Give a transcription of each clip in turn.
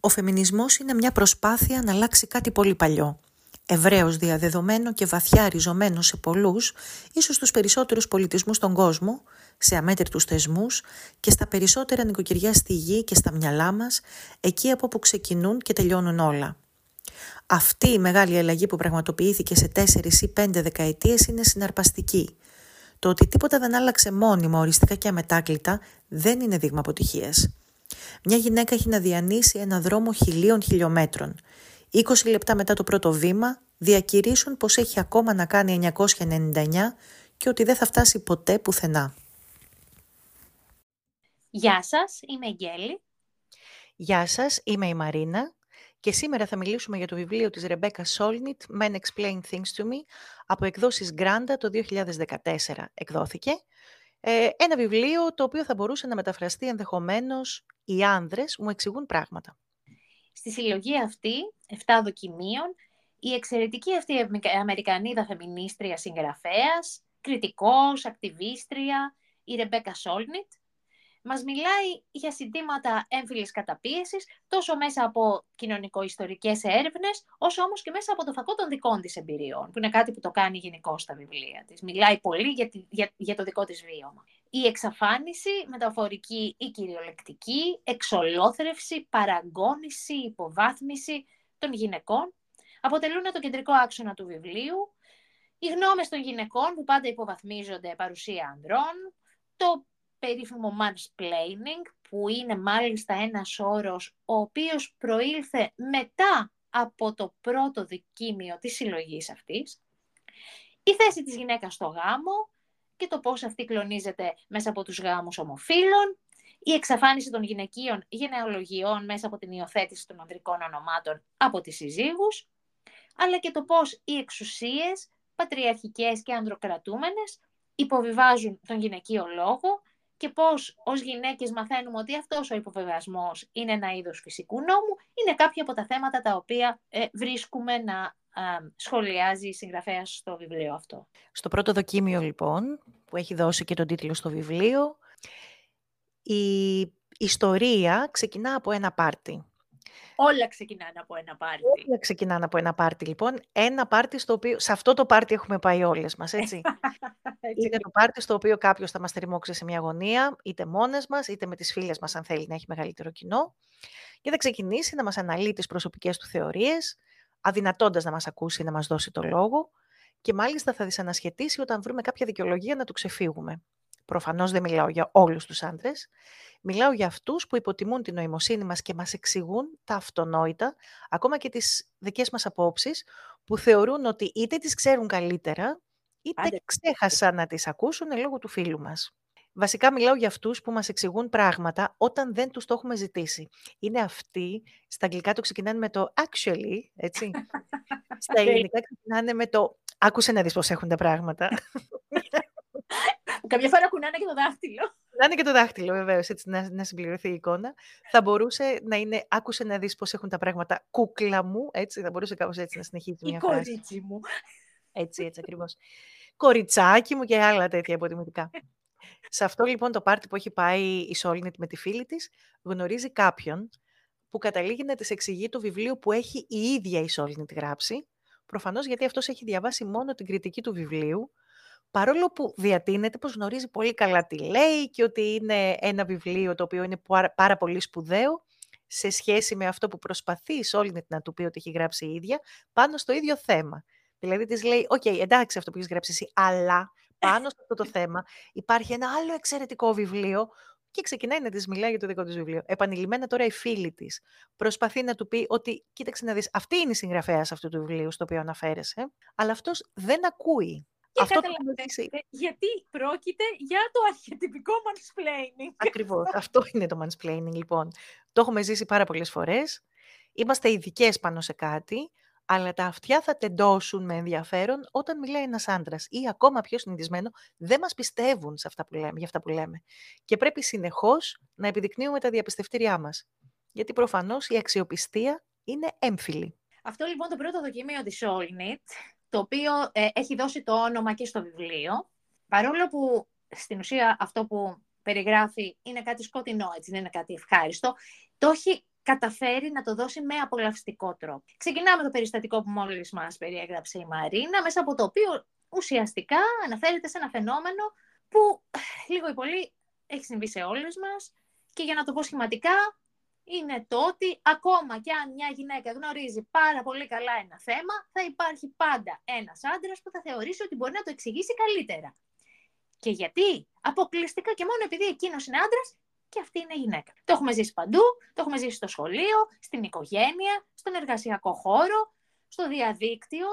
Ο φεμινισμός είναι μια προσπάθεια να αλλάξει κάτι πολύ παλιό. Ευρέως διαδεδομένο και βαθιά ριζωμένο σε πολλούς, ίσως τους περισσότερους πολιτισμούς στον κόσμο, σε αμέτρητους θεσμούς και στα περισσότερα νοικοκυριά στη γη και στα μυαλά μας, εκεί από που ξεκινούν και τελειώνουν όλα. Αυτή η μεγάλη αλλαγή που πραγματοποιήθηκε σε τέσσερις ή πέντε δεκαετίες είναι συναρπαστική. Το ότι τίποτα δεν άλλαξε μόνιμα, οριστικά και αμετάκλητα δεν είναι δείγμα αποτυχίας. Μια γυναίκα έχει να διανύσει ένα δρόμο χιλίων χιλιόμετρων. 20 λεπτά μετά το πρώτο βήμα διακηρύσουν πως έχει ακόμα να κάνει 999 και ότι δεν θα φτάσει ποτέ πουθενά. Γεια σας, είμαι η Γκέλη. Γεια σας, είμαι η Μαρίνα και σήμερα θα μιλήσουμε για το βιβλίο της Ρεμπέκα Σόλνιτ «Men Explain Things to Me» από εκδόσεις Γκράντα το 2014 εκδόθηκε. Ε, ένα βιβλίο το οποίο θα μπορούσε να μεταφραστεί ενδεχομένως «Οι άνδρες μου εξηγούν πράγματα». Στη συλλογή αυτή, 7 δοκιμίων, η εξαιρετική αυτή Αμερικανίδα φεμινίστρια συγγραφέας, κριτικός, ακτιβίστρια, η Ρεμπέκα Σόλνιτ, μας μιλάει για συντήματα έμφυλης καταπίεσης, τόσο μέσα από κοινωνικο-ιστορικές έρευνες, όσο όμως και μέσα από το φακό των δικών της εμπειριών, που είναι κάτι που το κάνει γενικώ στα βιβλία της. Μιλάει πολύ για, για, για το δικό της βίωμα. Η εξαφάνιση, μεταφορική ή κυριολεκτική, εξολόθρευση, παραγώνιση, υποβάθμιση των γυναικών αποτελούν το κεντρικό άξονα του βιβλίου, οι γνώμες των γυναικών που πάντα υποβαθμίζονται παρουσία ανδρών, το περίφημο mansplaining, που είναι μάλιστα ένας όρος ο οποίος προήλθε μετά από το πρώτο δικήμιο της συλλογής αυτής, η θέση της γυναίκας στο γάμο και το πώς αυτή κλονίζεται μέσα από τους γάμους ομοφύλων, η εξαφάνιση των γυναικείων γενεολογιών μέσα από την υιοθέτηση των ανδρικών ονομάτων από τις συζύγους, αλλά και το πώς οι εξουσίες, πατριαρχικές και ανδροκρατούμενες, υποβιβάζουν τον γυναικείο λόγο και πώς ως γυναίκες μαθαίνουμε ότι αυτός ο υποβεβασμός είναι ένα είδος φυσικού νόμου, είναι κάποια από τα θέματα τα οποία ε, βρίσκουμε να σχολιάζει η συγγραφέα στο βιβλίο αυτό. Στο πρώτο δοκίμιο λοιπόν, που έχει δώσει και τον τίτλο στο βιβλίο, η ιστορία ξεκινά από ένα πάρτι. Όλα ξεκινάνε από ένα πάρτι. Όλα ξεκινάνε από ένα πάρτι, λοιπόν. Ένα πάρτι στο οποίο, σε αυτό το πάρτι έχουμε πάει όλες μας, έτσι. έτσι είναι το πάρτι στο οποίο κάποιος θα μας τριμώξει σε μια γωνία, είτε μόνες μας, είτε με τις φίλες μας, αν θέλει να έχει μεγαλύτερο κοινό. Και θα ξεκινήσει να μας αναλύει τις προσωπικές του θεωρίες, αδυνατώντας να μας ακούσει, να μας δώσει το λόγο. Και μάλιστα θα δυσανασχετήσει όταν βρούμε κάποια δικαιολογία να του ξεφύγουμε. Προφανώς δεν μιλάω για όλους τους άντρες. Μιλάω για αυτούς που υποτιμούν την νοημοσύνη μας και μας εξηγούν τα αυτονόητα, ακόμα και τις δικές μας απόψεις, που θεωρούν ότι είτε τις ξέρουν καλύτερα, είτε Άντε. ξέχασαν να τις ακούσουν λόγω του φίλου μας. Βασικά μιλάω για αυτούς που μας εξηγούν πράγματα όταν δεν τους το έχουμε ζητήσει. Είναι αυτοί, στα αγγλικά το ξεκινάνε με το actually, έτσι. στα ελληνικά ξεκινάνε με το άκουσε να δεις πώς έχουν τα πράγματα. Καμιά φορά κουνάνε και το δάχτυλο. Κουνάνε και το δάχτυλο, βεβαίως, έτσι να, να συμπληρωθεί η εικόνα. Θα μπορούσε να είναι, άκουσε να δεις πώς έχουν τα πράγματα, κούκλα μου, έτσι, θα μπορούσε κάπως έτσι να συνεχίσει μια φράση. κορίτσι μου. Έτσι, έτσι ακριβώς. Κοριτσάκι μου και άλλα τέτοια υποτιμητικά. Σε αυτό λοιπόν το πάρτι που έχει πάει η Σόλνιτ με τη φίλη της, γνωρίζει κάποιον που καταλήγει να της εξηγεί το βιβλίο που έχει η ίδια η Σόλνιτ γράψει, προφανώς γιατί αυτός έχει διαβάσει μόνο την κριτική του βιβλίου, παρόλο που διατείνεται πως γνωρίζει πολύ καλά τι λέει και ότι είναι ένα βιβλίο το οποίο είναι πάρα πολύ σπουδαίο σε σχέση με αυτό που προσπαθεί η Σόλνιτ να του πει ότι έχει γράψει η ίδια, πάνω στο ίδιο θέμα. Δηλαδή της λέει, OK, okay, εντάξει αυτό που έχεις γράψει εσύ, αλλά πάνω σε αυτό το θέμα υπάρχει ένα άλλο εξαιρετικό βιβλίο και ξεκινάει να της μιλάει για το δικό της βιβλίο. Επανειλημμένα τώρα η φίλη της προσπαθεί να του πει ότι, κοίταξε να δεις, αυτή είναι η συγγραφέας αυτού του βιβλίου στο οποίο αναφέρεσαι, αλλά αυτός δεν ακούει. Και αυτό το γιατί πρόκειται για το αρχετυπικό mansplaining. Ακριβώς. αυτό είναι το mansplaining, λοιπόν. Το έχουμε ζήσει πάρα πολλές φορές. Είμαστε ειδικές πάνω σε κάτι, αλλά τα αυτιά θα τεντώσουν με ενδιαφέρον όταν μιλάει ένας άντρας ή ακόμα πιο συνηθισμένο, δεν μας πιστεύουν σε αυτά που λέμε, για αυτά που λέμε. Και πρέπει συνεχώς να επιδεικνύουμε τα διαπιστευτήριά μας. Γιατί προφανώς η αξιοπιστία είναι έμφυλη. Αυτό λοιπόν το πρώτο δοκιμίο της Solnit το οποίο ε, έχει δώσει το όνομα και στο βιβλίο, παρόλο που στην ουσία αυτό που περιγράφει είναι κάτι σκοτεινό, έτσι, δεν είναι κάτι ευχάριστο, το έχει καταφέρει να το δώσει με απολαυστικό τρόπο. Ξεκινάμε το περιστατικό που μόλις μας περιέγραψε η Μαρίνα, μέσα από το οποίο ουσιαστικά αναφέρεται σε ένα φαινόμενο που λίγο ή πολύ έχει συμβεί σε όλες μας και για να το πω σχηματικά είναι το ότι ακόμα και αν μια γυναίκα γνωρίζει πάρα πολύ καλά ένα θέμα, θα υπάρχει πάντα ένας άντρας που θα θεωρήσει ότι μπορεί να το εξηγήσει καλύτερα. Και γιατί; Αποκλειστικά και μόνο επειδή εκείνος είναι άντρας και αυτή είναι γυναίκα. Το έχουμε ζήσει παντού, το έχουμε ζήσει στο σχολείο, στην οικογένεια, στον εργασιακό χώρο, στο διαδίκτυο.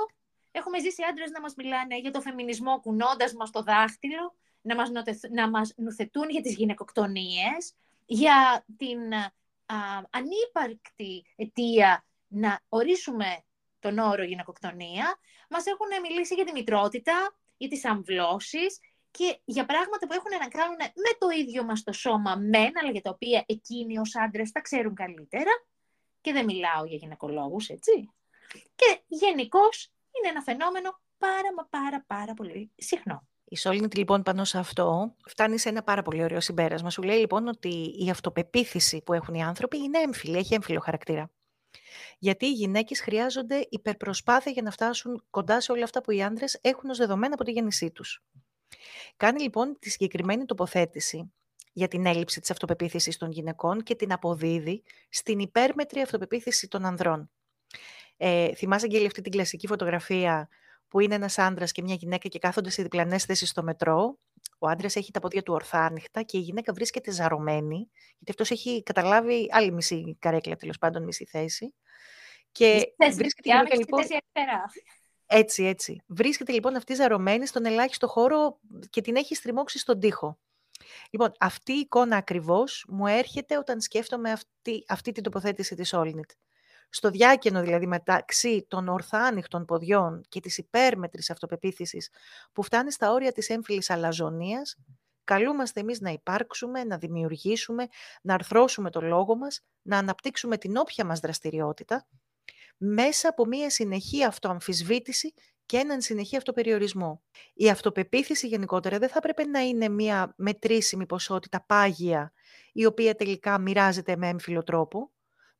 Έχουμε ζήσει άντρες να μας μιλάνε για το φεμινισμό κουνώντας μας το δάχτυλο, να μας, να μας νουθετούν για τις γυναικοκτονίες, για την α, ανύπαρκτη αιτία να ορίσουμε τον όρο γυναικοκτονία. Μας έχουν μιλήσει για τη μητρότητα, για τις αμβλώσεις και για πράγματα που έχουν να κάνουν με το ίδιο μας το σώμα μεν, αλλά για τα οποία εκείνοι ως άντρες τα ξέρουν καλύτερα. Και δεν μιλάω για γυναικολόγους, έτσι. Και γενικώς είναι ένα φαινόμενο πάρα μα πάρα πάρα πολύ συχνό. Η Σόλνιτ λοιπόν πάνω σε αυτό φτάνει σε ένα πάρα πολύ ωραίο συμπέρασμα. Σου λέει λοιπόν ότι η αυτοπεποίθηση που έχουν οι άνθρωποι είναι έμφυλη, έχει έμφυλο χαρακτήρα. Γιατί οι γυναίκες χρειάζονται υπερπροσπάθεια για να φτάσουν κοντά σε όλα αυτά που οι άντρες έχουν ως δεδομένα από τη γέννησή τους. Κάνει λοιπόν τη συγκεκριμένη τοποθέτηση για την έλλειψη της αυτοπεποίθησης των γυναικών και την αποδίδει στην υπέρμετρη αυτοπεποίθηση των ανδρών. Ε, θυμάσαι, Αγγέλη, αυτή την κλασική φωτογραφία που είναι ένας άντρας και μια γυναίκα και κάθονται σε διπλανές θέσεις στο μετρό. Ο άντρας έχει τα πόδια του ορθά άνοιχτα και η γυναίκα βρίσκεται ζαρωμένη, γιατί αυτός έχει καταλάβει άλλη μισή καρέκλα, τέλος πάντων, μισή θέση. Και βρίσκεται η γυναίκα, λοιπόν... Έτσι, έτσι. Βρίσκεται λοιπόν αυτή ζαρωμένη στον ελάχιστο χώρο και την έχει στριμώξει στον τοίχο. Λοιπόν, αυτή η εικόνα ακριβώς μου έρχεται όταν σκέφτομαι αυτή, αυτή την τοποθέτηση της Όλνιτ στο διάκαινο δηλαδή μεταξύ των ορθάνυχτων ποδιών και της υπέρμετρης αυτοπεποίθησης που φτάνει στα όρια της έμφυλης αλαζονίας, καλούμαστε εμείς να υπάρξουμε, να δημιουργήσουμε, να αρθρώσουμε το λόγο μας, να αναπτύξουμε την όποια μας δραστηριότητα, μέσα από μία συνεχή αυτοαμφισβήτηση και έναν συνεχή αυτοπεριορισμό. Η αυτοπεποίθηση γενικότερα δεν θα πρέπει να είναι μία μετρήσιμη ποσότητα πάγια, η οποία τελικά μοιράζεται με έμφυλο τρόπο,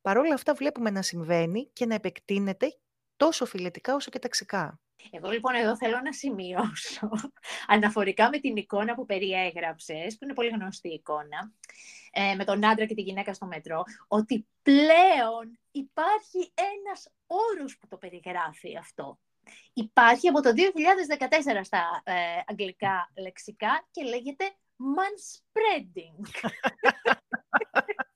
Παρ' όλα αυτά βλέπουμε να συμβαίνει και να επεκτείνεται τόσο φιλετικά όσο και ταξικά. Εγώ λοιπόν εδώ θέλω να σημειώσω, αναφορικά με την εικόνα που περιέγραψες, που είναι πολύ γνωστή εικόνα, ε, με τον άντρα και τη γυναίκα στο μετρό, ότι πλέον υπάρχει ένας όρος που το περιγράφει αυτό. Υπάρχει από το 2014 στα ε, αγγλικά λεξικά και λέγεται manspreading.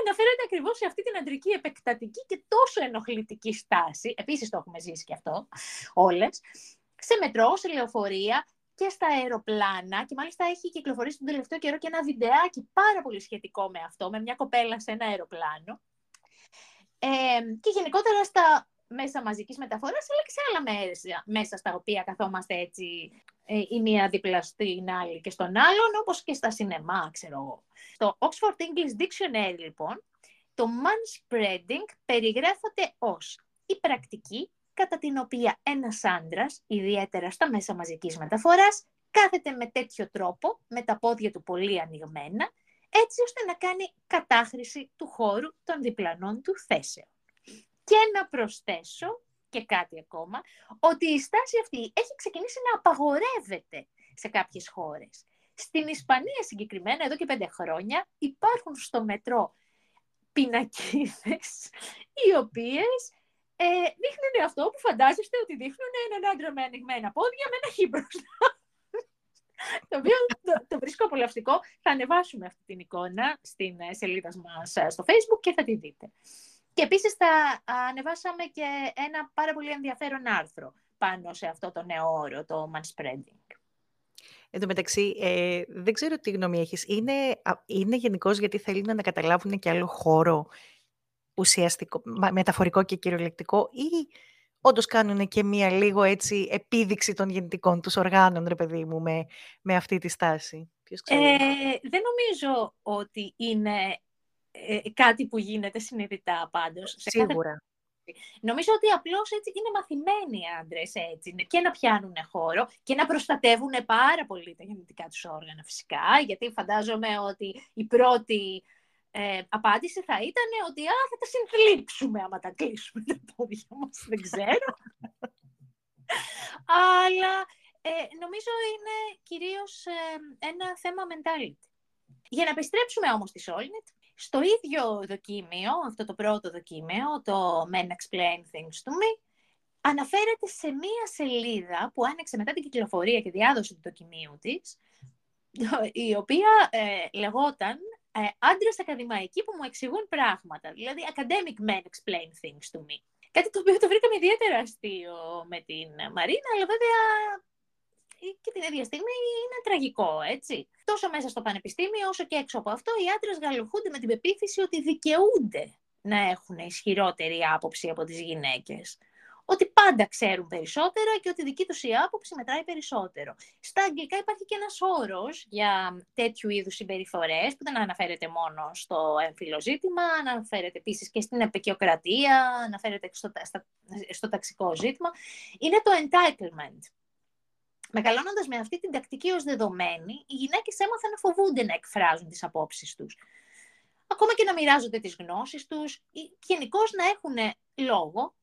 και αναφέρεται ακριβώς σε αυτή την αντρική επεκτατική και τόσο ενοχλητική στάση, επίσης το έχουμε ζήσει και αυτό όλες, σε μετρό, σε λεωφορεία και στα αεροπλάνα και μάλιστα έχει κυκλοφορήσει τον τελευταίο καιρό και ένα βιντεάκι πάρα πολύ σχετικό με αυτό, με μια κοπέλα σε ένα αεροπλάνο. Ε, και γενικότερα στα μέσα μαζικής μεταφοράς, αλλά και σε άλλα μέσα, μέσα στα οποία καθόμαστε έτσι ε, η μία δίπλα στην άλλη και στον άλλον, όπως και στα σινεμά, ξέρω εγώ. Στο Oxford English Dictionary, λοιπόν, το manspreading περιγράφεται ως η πρακτική κατά την οποία ένας άντρας, ιδιαίτερα στα μέσα μαζικής μεταφοράς, κάθεται με τέτοιο τρόπο, με τα πόδια του πολύ ανοιγμένα, έτσι ώστε να κάνει κατάχρηση του χώρου των διπλανών του θέσεων. Και να προσθέσω και κάτι ακόμα, ότι η στάση αυτή έχει ξεκινήσει να απαγορεύεται σε κάποιες χώρες. Στην Ισπανία συγκεκριμένα, εδώ και πέντε χρόνια, υπάρχουν στο μετρό πινακίδες, οι οποίες ε, δείχνουν αυτό που φαντάζεστε ότι δείχνουν έναν άντρα με ανοιγμένα πόδια με ένα χ το οποίο το, το βρίσκω απολαυστικό. Θα ανεβάσουμε αυτή την εικόνα στην ε, σελίδα μας ε, στο facebook και θα τη δείτε. Και επίσης θα ανεβάσαμε και ένα πάρα πολύ ενδιαφέρον άρθρο πάνω σε αυτό το νέο όρο, το manspreading. Εν τω μεταξύ, ε, δεν ξέρω τι γνώμη έχεις. Είναι, είναι γενικώ γιατί θέλουν να καταλάβουν και άλλο χώρο ουσιαστικό, μεταφορικό και κυριολεκτικό ή όντως κάνουν και μία λίγο έτσι επίδειξη των γεννητικών τους οργάνων, ρε παιδί μου, με, με αυτή τη στάση; Ε, δεν νομίζω ότι είναι ε, κάτι που γίνεται συνειδητά πάντως. Σίγουρα. Νομίζω ότι απλώς έτσι είναι μαθημένοι οι άντρες έτσι, και να πιάνουν χώρο και να προστατεύουν πάρα πολύ τα γενετικά τους όργανα φυσικά, γιατί φαντάζομαι ότι η πρώτη ε, απάντηση θα ήταν ότι α, θα τα συνθλίψουμε άμα τα κλείσουμε τα πόδια μας, δεν ξέρω. Αλλά ε, νομίζω είναι κυρίως ε, ένα θέμα mentality. Για να επιστρέψουμε όμως στη Solnit, στο ίδιο δοκίμιο, αυτό το πρώτο δοκίμιο, το Men Explain Things to Me, αναφέρεται σε μία σελίδα που άνοιξε μετά την κυκλοφορία και διάδοση του δοκιμίου της, η οποία ε, λεγόταν ε, άντρες ακαδημαϊκοί που μου εξηγούν πράγματα. Δηλαδή, academic men explain things to me. Κάτι το οποίο το βρήκαμε ιδιαίτερα αστείο με την Μαρίνα, αλλά βέβαια και την ίδια στιγμή είναι τραγικό, έτσι. Τόσο μέσα στο πανεπιστήμιο, όσο και έξω από αυτό, οι άντρες γαλουχούνται με την πεποίθηση ότι δικαιούνται να έχουν ισχυρότερη άποψη από τις γυναίκες ότι πάντα ξέρουν περισσότερα και ότι δική τους η άποψη μετράει περισσότερο. Στα αγγλικά υπάρχει και ένας όρος για τέτοιου είδους συμπεριφορές που δεν αναφέρεται μόνο στο έμφυλο ζήτημα, αναφέρεται επίσης και στην επικαιοκρατία, αναφέρεται στο, στο ταξικό ζήτημα. Είναι το entitlement. Μεγαλώνοντας με αυτή την τακτική ως δεδομένη, οι γυναίκες έμαθαν να φοβούνται να εκφράζουν τις απόψεις τους. Ακόμα και να μοιράζονται τις γνώσεις τους, γενικώς να έχουν λόγο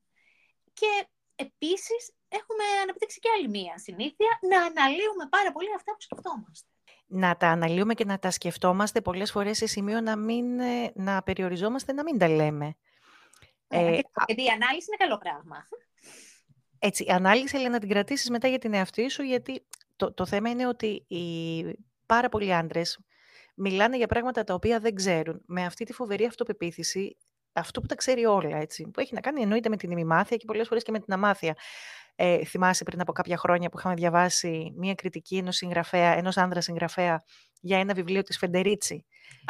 και επίσης έχουμε αναπτύξει και άλλη μία συνήθεια, να αναλύουμε πάρα πολύ αυτά που σκεφτόμαστε. Να τα αναλύουμε και να τα σκεφτόμαστε πολλές φορές σε σημείο να, μην, ε, να περιοριζόμαστε, να μην τα λέμε. Ναι, ε, γιατί η ανάλυση είναι καλό πράγμα. Έτσι, η ανάλυση, αλλά να την κρατήσεις μετά για την εαυτή σου, γιατί το, το θέμα είναι ότι οι πάρα πολλοί άντρες μιλάνε για πράγματα τα οποία δεν ξέρουν. Με αυτή τη φοβερή αυτοπεποίθηση αυτό που τα ξέρει όλα, έτσι, που έχει να κάνει εννοείται με την ημιμάθεια και πολλές φορές και με την αμάθεια. Ε, θυμάσαι πριν από κάποια χρόνια που είχαμε διαβάσει μία κριτική ενός συγγραφέα, ενός άνδρα συγγραφέα για ένα βιβλίο της Φεντερίτσι.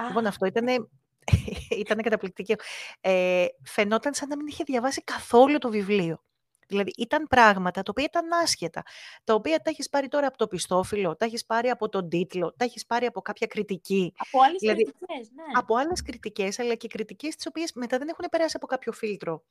Λοιπόν, αυτό ήταν ήταν καταπληκτικό. Ε, φαινόταν σαν να μην είχε διαβάσει καθόλου το βιβλίο. Δηλαδή ήταν πράγματα τα οποία ήταν άσχετα, τα οποία τα έχεις πάρει τώρα από το πιστόφυλλο, τα έχεις πάρει από τον τίτλο, τα έχεις πάρει από κάποια κριτική. Από άλλες δηλαδή, κριτικές, ναι. Από άλλες κριτικές, αλλά και κριτικές τις οποίες μετά δεν έχουν περάσει από κάποιο φίλτρο.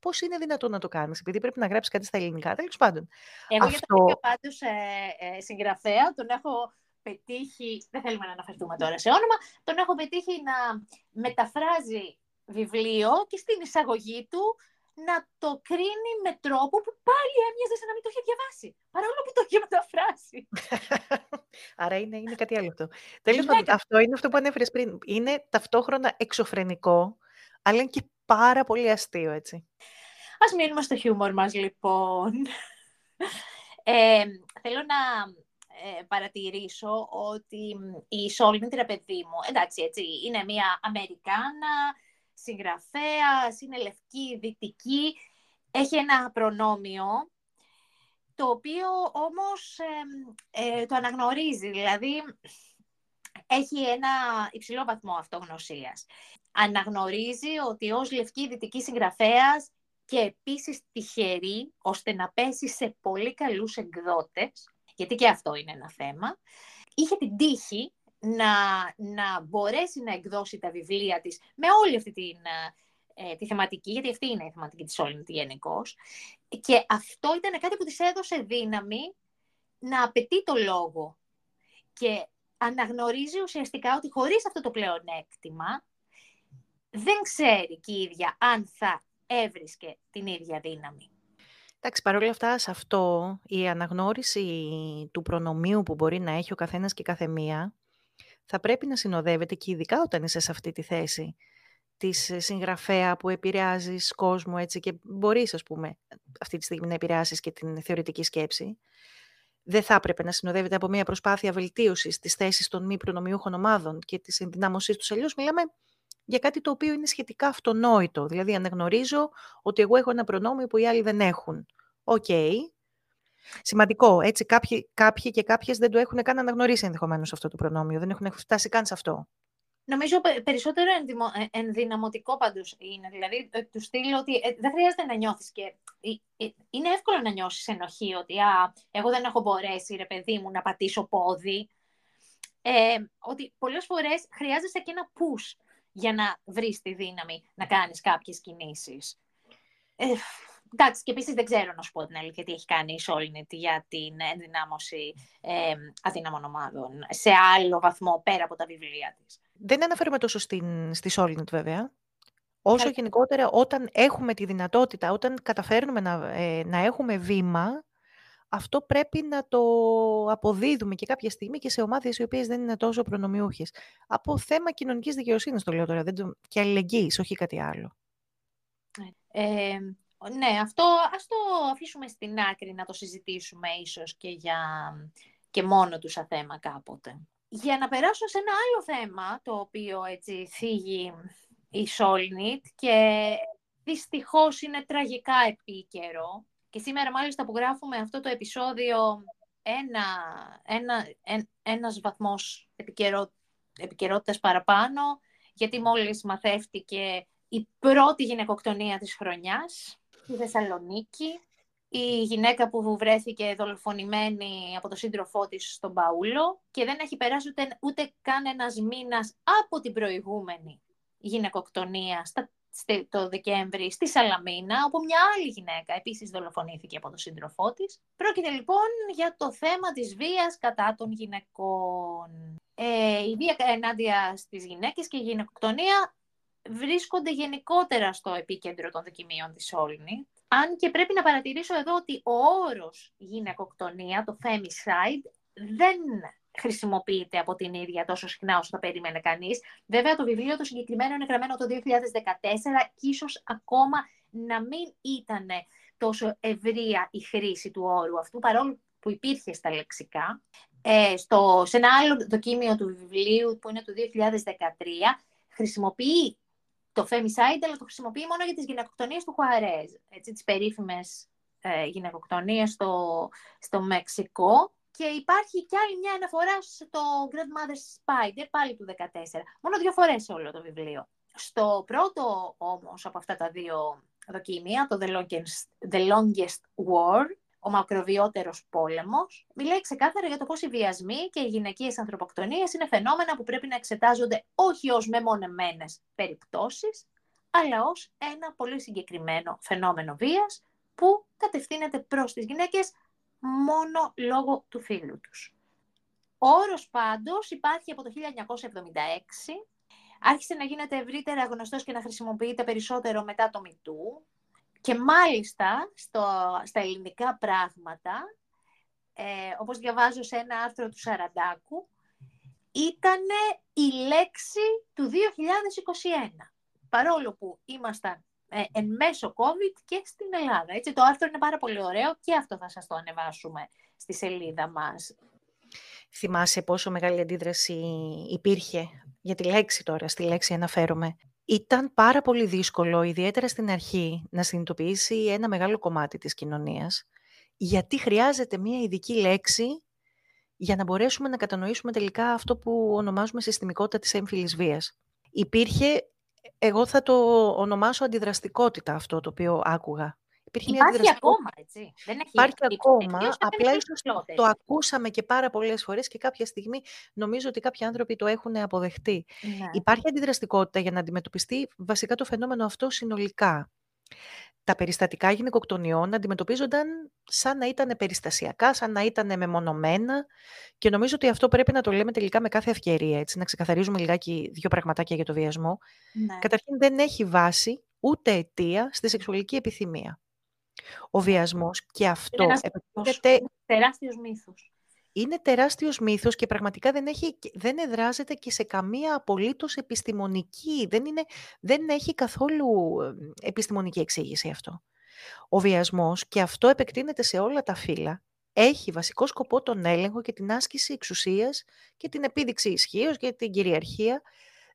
Πώς είναι δυνατόν να το κάνεις, επειδή πρέπει να γράψεις κάτι στα ελληνικά, τέλος πάντων. Εγώ Αυτό... για το πάντως ε, ε, συγγραφέα, τον έχω πετύχει, δεν θέλουμε να αναφερθούμε τώρα σε όνομα, τον έχω πετύχει να μεταφράζει βιβλίο και στην εισαγωγή του να το κρίνει με τρόπο που πάλι έμοιαζε σαν να μην το είχε διαβάσει. Παρόλο που το είχε μεταφράσει. Άρα είναι, είναι κάτι άλλο αυτό. Τέλος ναι, πάντων, αυτό είναι αυτό που ανέφερες πριν. Είναι ταυτόχρονα εξωφρενικό, αλλά είναι και πάρα πολύ αστείο, έτσι. Ας μείνουμε στο χιούμορ μας, λοιπόν. Ε, θέλω να ε, παρατηρήσω ότι η Σόλνιτ, παιδί μου, εντάξει, έτσι, είναι μια Αμερικάνα, συγγραφέα, είναι λευκή, δυτική, έχει ένα προνόμιο, το οποίο όμως ε, το αναγνωρίζει, δηλαδή έχει ένα υψηλό βαθμό αυτογνωσίας. Αναγνωρίζει ότι ως λευκή δυτική συγγραφέας και επίσης τυχερή, ώστε να πέσει σε πολύ καλούς εκδότες, γιατί και αυτό είναι ένα θέμα, είχε την τύχη να, να μπορέσει να εκδώσει τα βιβλία της με όλη αυτή την, ε, τη θεματική, γιατί αυτή είναι η θεματική της όλη γενικώς. Και αυτό ήταν κάτι που της έδωσε δύναμη να απαιτεί το λόγο. Και αναγνωρίζει ουσιαστικά ότι χωρίς αυτό το πλεονέκτημα δεν ξέρει και η ίδια αν θα έβρισκε την ίδια δύναμη. Εντάξει, παρόλα αυτά, σε αυτό η αναγνώριση του προνομίου που μπορεί να έχει ο καθένας και κάθε μία θα πρέπει να συνοδεύεται και ειδικά όταν είσαι σε αυτή τη θέση της συγγραφέα που επηρεάζεις κόσμο έτσι και μπορείς ας πούμε αυτή τη στιγμή να επηρεάσεις και την θεωρητική σκέψη. Δεν θα έπρεπε να συνοδεύεται από μια προσπάθεια βελτίωσης της θέσης των μη προνομιούχων ομάδων και της ενδυνάμωσής τους. Αλλιώς μιλάμε για κάτι το οποίο είναι σχετικά αυτονόητο. Δηλαδή, αναγνωρίζω ότι εγώ έχω ένα προνόμιο που οι άλλοι δεν έχουν. ΟΚ, Σημαντικό, έτσι, κάποιοι, κάποιοι και κάποιες δεν το έχουν καν αναγνωρίσει ενδεχομένως αυτό το προνόμιο, δεν έχουν φτάσει καν σε αυτό. Νομίζω περισσότερο ε, ενδυναμωτικό πάντως είναι, δηλαδή ε, το στυλ ότι ε, δεν χρειάζεται να νιώθεις και είναι εύκολο να νιώσεις ενοχή ότι α, εγώ δεν έχω μπορέσει ρε παιδί μου να πατήσω πόδι. Ε, ότι πολλές φορές χρειάζεσαι και ένα push για να βρεις τη δύναμη να κάνεις κάποιες κινήσεις. Ε, Εντάξει, και επίσης δεν ξέρω να σου πω την αλήθεια τι έχει κάνει η Solnit για την ενδυνάμωση ε, αδύναμων ομάδων σε άλλο βαθμό πέρα από τα βιβλία της. Δεν αναφέρομαι τόσο στην, στη Solid βέβαια, όσο γενικότερα όταν έχουμε τη δυνατότητα, όταν καταφέρνουμε να, ε, να έχουμε βήμα, αυτό πρέπει να το αποδίδουμε και κάποια στιγμή και σε ομάδες οι οποίες δεν είναι τόσο προνομιούχες. Από θέμα κοινωνικής δικαιοσύνης το λέω τώρα, δεν το... και αλληλεγγύης, όχι κάτι άλλο. Ε, ναι, αυτό ας το αφήσουμε στην άκρη να το συζητήσουμε ίσως και, για, και μόνο του σαν θέμα κάποτε. Για να περάσω σε ένα άλλο θέμα, το οποίο έτσι θίγει η Solnit και δυστυχώς είναι τραγικά επίκαιρο. Και σήμερα μάλιστα που γράφουμε αυτό το επεισόδιο ένα, ένα, ένας βαθμός επικαιρό, επικαιρότητας παραπάνω, γιατί μόλις μαθεύτηκε η πρώτη γυναικοκτονία της χρονιάς στη Θεσσαλονίκη. Η γυναίκα που βρέθηκε δολοφονημένη από το σύντροφό της στον Παούλο και δεν έχει περάσει ούτε, ούτε καν ένας μήνας από την προηγούμενη γυναικοκτονία στα, το Δεκέμβρη στη Σαλαμίνα, όπου μια άλλη γυναίκα επίσης δολοφονήθηκε από τον σύντροφό της. Πρόκειται λοιπόν για το θέμα της βίας κατά των γυναικών. Ε, η βία ενάντια στις γυναίκες και η γυναικοκτονία βρίσκονται γενικότερα στο επίκεντρο των δοκιμίων της Όλνη. Αν και πρέπει να παρατηρήσω εδώ ότι ο όρος γυναικοκτονία, το femicide, δεν χρησιμοποιείται από την ίδια τόσο συχνά όσο θα περίμενε κανείς. Βέβαια το βιβλίο το συγκεκριμένο είναι γραμμένο το 2014 και ίσως ακόμα να μην ήταν τόσο ευρεία η χρήση του όρου αυτού, παρόλο που υπήρχε στα λεξικά. Ε, στο, σε ένα άλλο δοκίμιο του βιβλίου που είναι του 2013, χρησιμοποιεί το femicide, αλλά το χρησιμοποιεί μόνο για τις γυναικοκτονίες του Χουαρέζ, έτσι, τις περίφημες ε, γυναικοκτονίες στο, στο Μεξικό. Και υπάρχει κι άλλη μια αναφορά στο Grandmother Spider, πάλι του 2014. Μόνο δύο φορές σε όλο το βιβλίο. Στο πρώτο όμως από αυτά τα δύο δοκίμια, το The Longest, The Longest War, ο μακροβιότερος πόλεμος, μιλάει ξεκάθαρα για το πώς οι βιασμοί και οι γυναικείες ανθρωποκτονίες είναι φαινόμενα που πρέπει να εξετάζονται όχι ως μεμονεμένες περιπτώσεις, αλλά ως ένα πολύ συγκεκριμένο φαινόμενο βίας που κατευθύνεται προς τις γυναίκες μόνο λόγω του φίλου τους. Ο όρος πάντως υπάρχει από το 1976, άρχισε να γίνεται ευρύτερα γνωστός και να χρησιμοποιείται περισσότερο μετά το Μητού και μάλιστα στο, στα ελληνικά πράγματα, ε, όπως διαβάζω σε ένα άρθρο του Σαραντάκου, ήταν η λέξη του 2021. Παρόλο που ήμασταν ε, εν μέσω COVID και στην Ελλάδα. Έτσι, το άρθρο είναι πάρα πολύ ωραίο και αυτό θα σας το ανεβάσουμε στη σελίδα μας. Θυμάσαι πόσο μεγάλη αντίδραση υπήρχε για τη λέξη τώρα, στη λέξη αναφέρομαι. Ήταν πάρα πολύ δύσκολο, ιδιαίτερα στην αρχή, να συνειδητοποιήσει ένα μεγάλο κομμάτι της κοινωνίας, γιατί χρειάζεται μια ειδική λέξη για να μπορέσουμε να κατανοήσουμε τελικά αυτό που ονομάζουμε συστημικότητα της έμφυλης βίας. Υπήρχε εγώ θα το ονομάσω αντιδραστικότητα αυτό το οποίο άκουγα. Υπήρχε Υπάρχει ακόμα, έτσι. Δεν έχει Υπάρχει ακόμα, απλά ίσως το ακούσαμε και πάρα πολλές φορές και κάποια στιγμή νομίζω ότι κάποιοι άνθρωποι το έχουν αποδεχτεί. Ναι. Υπάρχει αντιδραστικότητα για να αντιμετωπιστεί βασικά το φαινόμενο αυτό συνολικά τα περιστατικά γυναικοκτονιών αντιμετωπίζονταν σαν να ήταν περιστασιακά, σαν να ήταν μεμονωμένα και νομίζω ότι αυτό πρέπει να το λέμε τελικά με κάθε ευκαιρία, έτσι, να ξεκαθαρίζουμε λιγάκι δύο πραγματάκια για το βιασμό. Ναι. Καταρχήν δεν έχει βάση ούτε αιτία στη σεξουαλική επιθυμία. Ο βιασμός και αυτό... Είναι ένας τεράστιος μύθος είναι τεράστιος μύθος και πραγματικά δεν, έχει, δεν εδράζεται και σε καμία απολύτως επιστημονική, δεν, είναι, δεν έχει καθόλου επιστημονική εξήγηση αυτό. Ο βιασμός, και αυτό επεκτείνεται σε όλα τα φύλλα, έχει βασικό σκοπό τον έλεγχο και την άσκηση εξουσίας και την επίδειξη ισχύως και την κυριαρχία.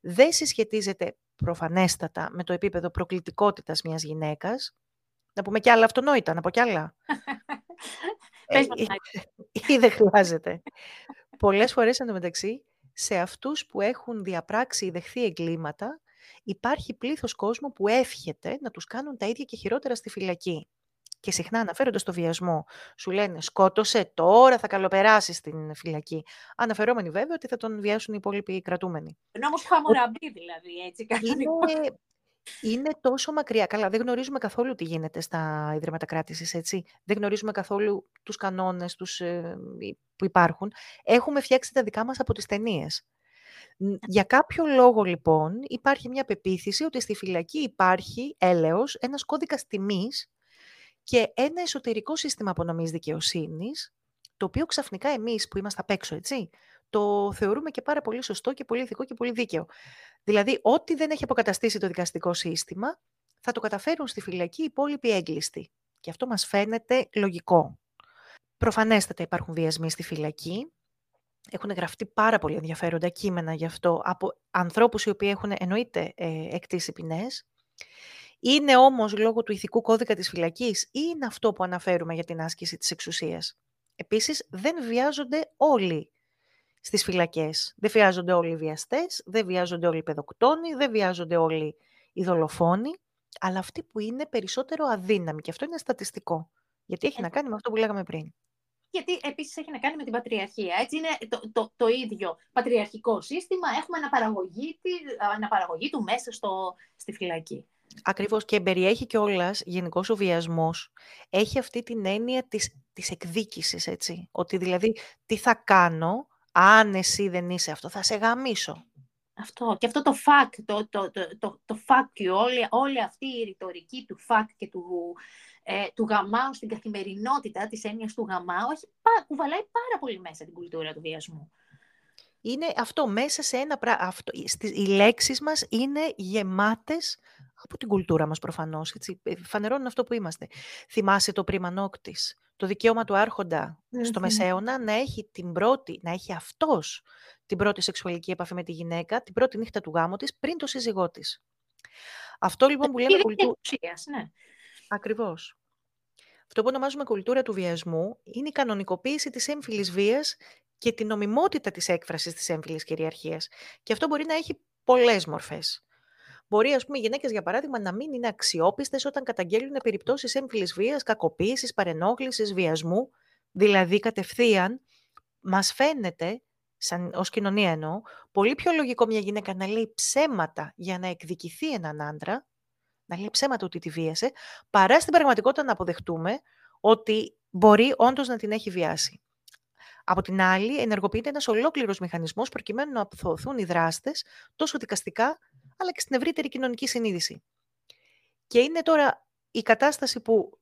Δεν συσχετίζεται προφανέστατα με το επίπεδο προκλητικότητας μιας γυναίκας. Να πούμε κι άλλα αυτονόητα, να πω κι άλλα. Ε, ή δεν χρειάζεται. Πολλές φορές, εντωμεταξύ, σε αυτούς που έχουν διαπράξει ή δεχθεί εγκλήματα, υπάρχει πλήθος κόσμου που εύχεται να τους κάνουν τα ίδια και χειρότερα στη φυλακή. Και συχνά αναφέρονται στο βιασμό. Σου λένε σκότωσε, τώρα θα καλοπεράσεις στην φυλακή. Αναφερόμενοι βέβαια ότι θα τον βιάσουν οι υπόλοιποι κρατούμενοι. Ενώ όμως χαμοραμπή δηλαδή, έτσι. Είναι, είναι τόσο μακριά. Καλά, δεν γνωρίζουμε καθόλου τι γίνεται στα Ιδρύματα κράτηση, έτσι. Δεν γνωρίζουμε καθόλου τους κανόνες τους, ε, που υπάρχουν. Έχουμε φτιάξει τα δικά μας από τις ταινίες. Για κάποιο λόγο, λοιπόν, υπάρχει μια πεποίθηση ότι στη φυλακή υπάρχει έλεος, ένας κώδικας τιμής και ένα εσωτερικό σύστημα απονομής δικαιοσύνης, το οποίο ξαφνικά εμείς που είμαστε απ' έξω, έτσι, το θεωρούμε και πάρα πολύ σωστό και πολύ ηθικό και πολύ δίκαιο. Δηλαδή, ό,τι δεν έχει αποκαταστήσει το δικαστικό σύστημα, θα το καταφέρουν στη φυλακή οι υπόλοιποι έγκλειστοι. Και αυτό μας φαίνεται λογικό. Προφανέστατα υπάρχουν βιασμοί στη φυλακή. Έχουν γραφτεί πάρα πολύ ενδιαφέροντα κείμενα γι' αυτό από ανθρώπους οι οποίοι έχουν εννοείται ε, εκτίσει ποινές. Είναι όμως λόγω του ηθικού κώδικα της φυλακής ή είναι αυτό που αναφέρουμε για την άσκηση της εξουσίας; Επίσης, δεν βιάζονται όλοι στις φυλακές. Δεν βιάζονται όλοι οι βιαστές, δεν βιάζονται όλοι οι παιδοκτόνοι, δεν βιάζονται όλοι οι δολοφόνοι, αλλά αυτοί που είναι περισσότερο αδύναμοι. Και αυτό είναι στατιστικό. Γιατί έχει ε, να κάνει με αυτό που λέγαμε πριν. Γιατί επίσης έχει να κάνει με την πατριαρχία. Έτσι είναι το, το, το ίδιο πατριαρχικό σύστημα. Έχουμε αναπαραγωγή, αναπαραγωγή του μέσα στο, στη φυλακή. Ακριβώς και περιέχει κιόλας γενικώ ο βιασμός. Έχει αυτή την έννοια της, της εκδίκησης, έτσι. Ότι δηλαδή τι θα κάνω αν εσύ δεν είσαι αυτό, θα σε γαμίσω. Αυτό. Και αυτό το fuck, το, το, το, το, το fuck you, όλη, όλη αυτή η ρητορική του fuck και του, ε, του γαμάου στην καθημερινότητα, της έννοιας του γαμάου, έχει, κουβαλάει πάρα πολύ μέσα την κουλτούρα του βιασμού. Είναι αυτό, μέσα σε ένα πράγμα. Οι λέξεις μας είναι γεμάτες από την κουλτούρα μας προφανώς. Έτσι. Ε, φανερώνουν αυτό που είμαστε. Θυμάσαι το πρίμα νόκτης, το δικαίωμα του άρχοντα στο Μεσαίωνα να έχει την πρώτη, να έχει αυτός την πρώτη σεξουαλική επαφή με τη γυναίκα, την πρώτη νύχτα του γάμου της, πριν το σύζυγό της. Αυτό λοιπόν που λέμε κουλτούρα... Ναι. Ακριβώς. Αυτό που ονομάζουμε κουλτούρα του βιασμού είναι η κανονικοποίηση της έμφυλης βίας και την νομιμότητα της έκφρασης της έμφυλης κυριαρχίας. Και αυτό μπορεί να έχει πολλές μορφές. Μπορεί, ας πούμε, οι γυναίκες, για παράδειγμα, να μην είναι αξιόπιστες όταν καταγγέλνουν περιπτώσεις έμφυλης βίας, κακοποίησης, παρενόχλησης, βιασμού. Δηλαδή, κατευθείαν, μας φαίνεται, σαν, ως κοινωνία εννοώ, πολύ πιο λογικό μια γυναίκα να λέει ψέματα για να εκδικηθεί έναν άντρα, να λέει ψέματα ότι τη βίασε, παρά στην πραγματικότητα να αποδεχτούμε ότι μπορεί όντως να την έχει βιάσει. Από την άλλη, ενεργοποιείται ένας ολόκληρος μηχανισμός προκειμένου να αποθωθούν οι δράστες τόσο δικαστικά αλλά και στην ευρύτερη κοινωνική συνείδηση. Και είναι τώρα η κατάσταση που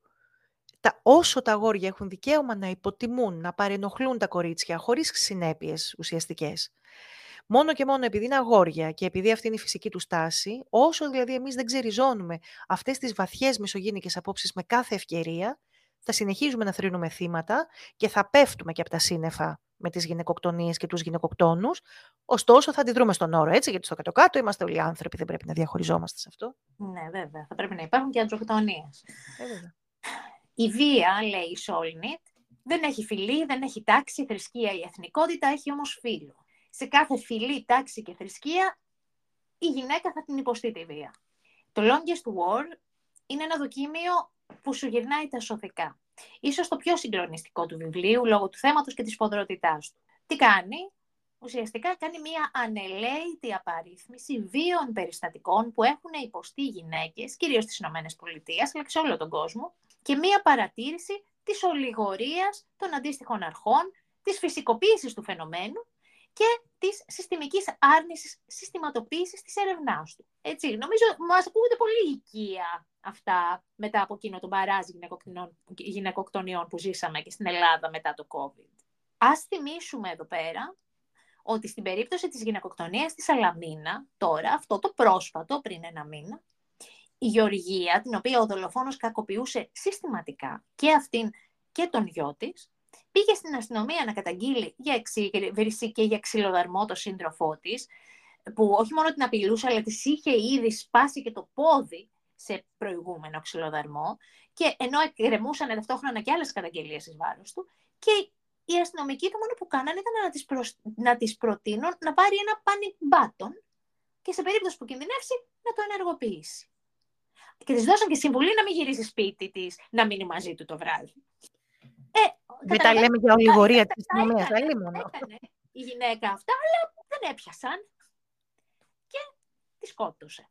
τα, όσο τα αγόρια έχουν δικαίωμα να υποτιμούν, να παρενοχλούν τα κορίτσια χωρίς συνέπειες ουσιαστικές, μόνο και μόνο επειδή είναι αγόρια και επειδή αυτή είναι η φυσική τους στάση, όσο δηλαδή εμείς δεν ξεριζώνουμε αυτές τις βαθιές μισογίνικες απόψεις με κάθε ευκαιρία, θα συνεχίζουμε να θρύνουμε θύματα και θα πέφτουμε και από τα σύννεφα με τις γυναικοκτονίες και τους γυναικοκτόνους, ωστόσο θα αντιδρούμε στον όρο, έτσι, γιατί στο κάτω-κάτω είμαστε όλοι άνθρωποι, δεν πρέπει να διαχωριζόμαστε σε αυτό. Ναι, βέβαια. Θα πρέπει να υπάρχουν και αντροκτονίες. Ε, η βία, λέει η Σόλνιτ, δεν έχει φυλή, δεν έχει τάξη, θρησκεία ή εθνικότητα, έχει όμως φίλο. Σε κάθε φυλή, τάξη και θρησκεία, η γυναίκα θα την υποστεί τη βία. Το Longest War είναι ένα δοκίμιο που σου γυρνάει τα σωθικά. Ίσως το πιο συγκλονιστικό του βιβλίου, λόγω του θέματος και της ποδρότητάς του. Τι κάνει; Ουσιαστικά κάνει μια ανελαίτη απαρίθμηση βίων περιστατικών που έχουν υποστεί γυναίκες, κυρίως στις Ηνωμένες Πολιτείες, αλλά και σε όλο τον κόσμο, και μια παρατήρηση της ολιγορίας των αντίστοιχων αρχών, της φυσικοποίησης του φαινομένου και της συστημικής άρνησης συστηματοποίησης της έρευνάς του. Έτσι, νομίζω μας ακούγονται πολύ οικία αυτά μετά από εκείνο τον παράζ γυναικοκτονιών που ζήσαμε και στην Ελλάδα μετά το COVID. Ας θυμίσουμε εδώ πέρα ότι στην περίπτωση της γυναικοκτονίας της Σαλαμίνα, τώρα, αυτό το πρόσφατο, πριν ένα μήνα, η Γεωργία, την οποία ο δολοφόνος κακοποιούσε συστηματικά και αυτήν και τον γιο της, πήγε στην αστυνομία να καταγγείλει για εξήγηση και για ξυλοδαρμό το σύντροφό της, που όχι μόνο την απειλούσε, αλλά της είχε ήδη σπάσει και το πόδι σε προηγούμενο ξυλοδαρμό και ενώ εκκρεμούσαν ταυτόχρονα και άλλες καταγγελίες εις βάρος του και οι αστυνομικοί το μόνο που κάνανε ήταν να τις, να τις προτείνουν να πάρει ένα panic button και σε περίπτωση που κινδυνεύσει να το ενεργοποιήσει. Και της δώσαν και συμβουλή να μην γυρίσει σπίτι της, να μείνει μαζί του το βράδυ. Ε, δεν τα λέμε για ολιγορία της αστυνομίας, μόνο. Η γυναίκα αυτά, αλλά δεν έπιασαν. Και τη σκότωσε.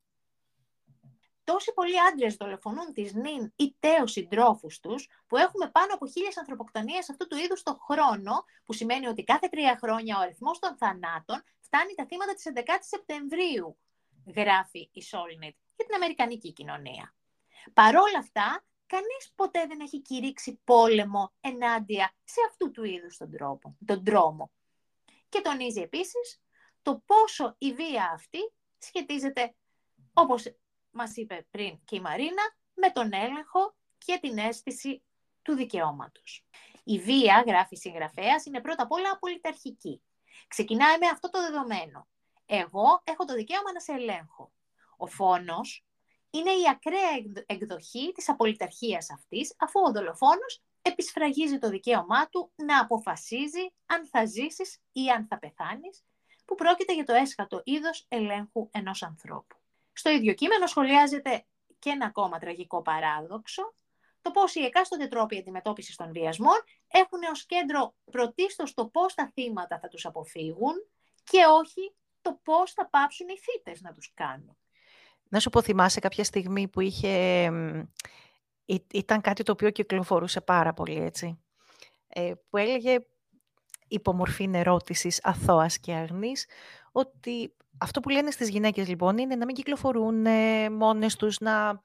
Τόσοι πολλοί άντρες δολοφονούν τις νυν ή τέος συντρόφους τους, που έχουμε πάνω από χίλιες ανθρωποκτονίες αυτού του είδους το χρόνο, που σημαίνει ότι κάθε τρία χρόνια ο αριθμός των θανάτων φτάνει τα θύματα της 11 η Σεπτεμβρίου, γράφει η Solnit για την Αμερικανική κοινωνία. Παρόλα αυτά, κανείς ποτέ δεν έχει κηρύξει πόλεμο ενάντια σε αυτού του είδους τον, τρόπο, τον τρόμο. Και τονίζει επίσης το πόσο η βία αυτή σχετίζεται, όπως μας είπε πριν και η Μαρίνα, με τον έλεγχο και την αίσθηση του δικαιώματος. Η βία, γράφει η συγγραφέας, είναι πρώτα απ' όλα απολυταρχική. Ξεκινάει με αυτό το δεδομένο. Εγώ έχω το δικαίωμα να σε ελέγχω. Ο φόνος είναι η ακραία εκδοχή της απολυταρχίας αυτής, αφού ο δολοφόνος επισφραγίζει το δικαίωμά του να αποφασίζει αν θα ζήσεις ή αν θα πεθάνεις, που πρόκειται για το έσχατο είδος ελέγχου ενός ανθρώπου. Στο ίδιο κείμενο σχολιάζεται και ένα ακόμα τραγικό παράδοξο, το πώς οι εκάστοτε τρόποι αντιμετώπισης των βιασμών έχουν ως κέντρο πρωτίστως το πώς τα θύματα θα τους αποφύγουν και όχι το πώς θα πάψουν οι θύτες να τους κάνουν. Να σου πω, θυμάσαι κάποια στιγμή που είχε... Ήταν κάτι το οποίο κυκλοφορούσε πάρα πολύ, έτσι. Ε, που έλεγε υπομορφή ερώτησης αθώας και αγνής, ότι αυτό που λένε στις γυναίκες λοιπόν είναι να μην κυκλοφορούν ε, μόνες τους, να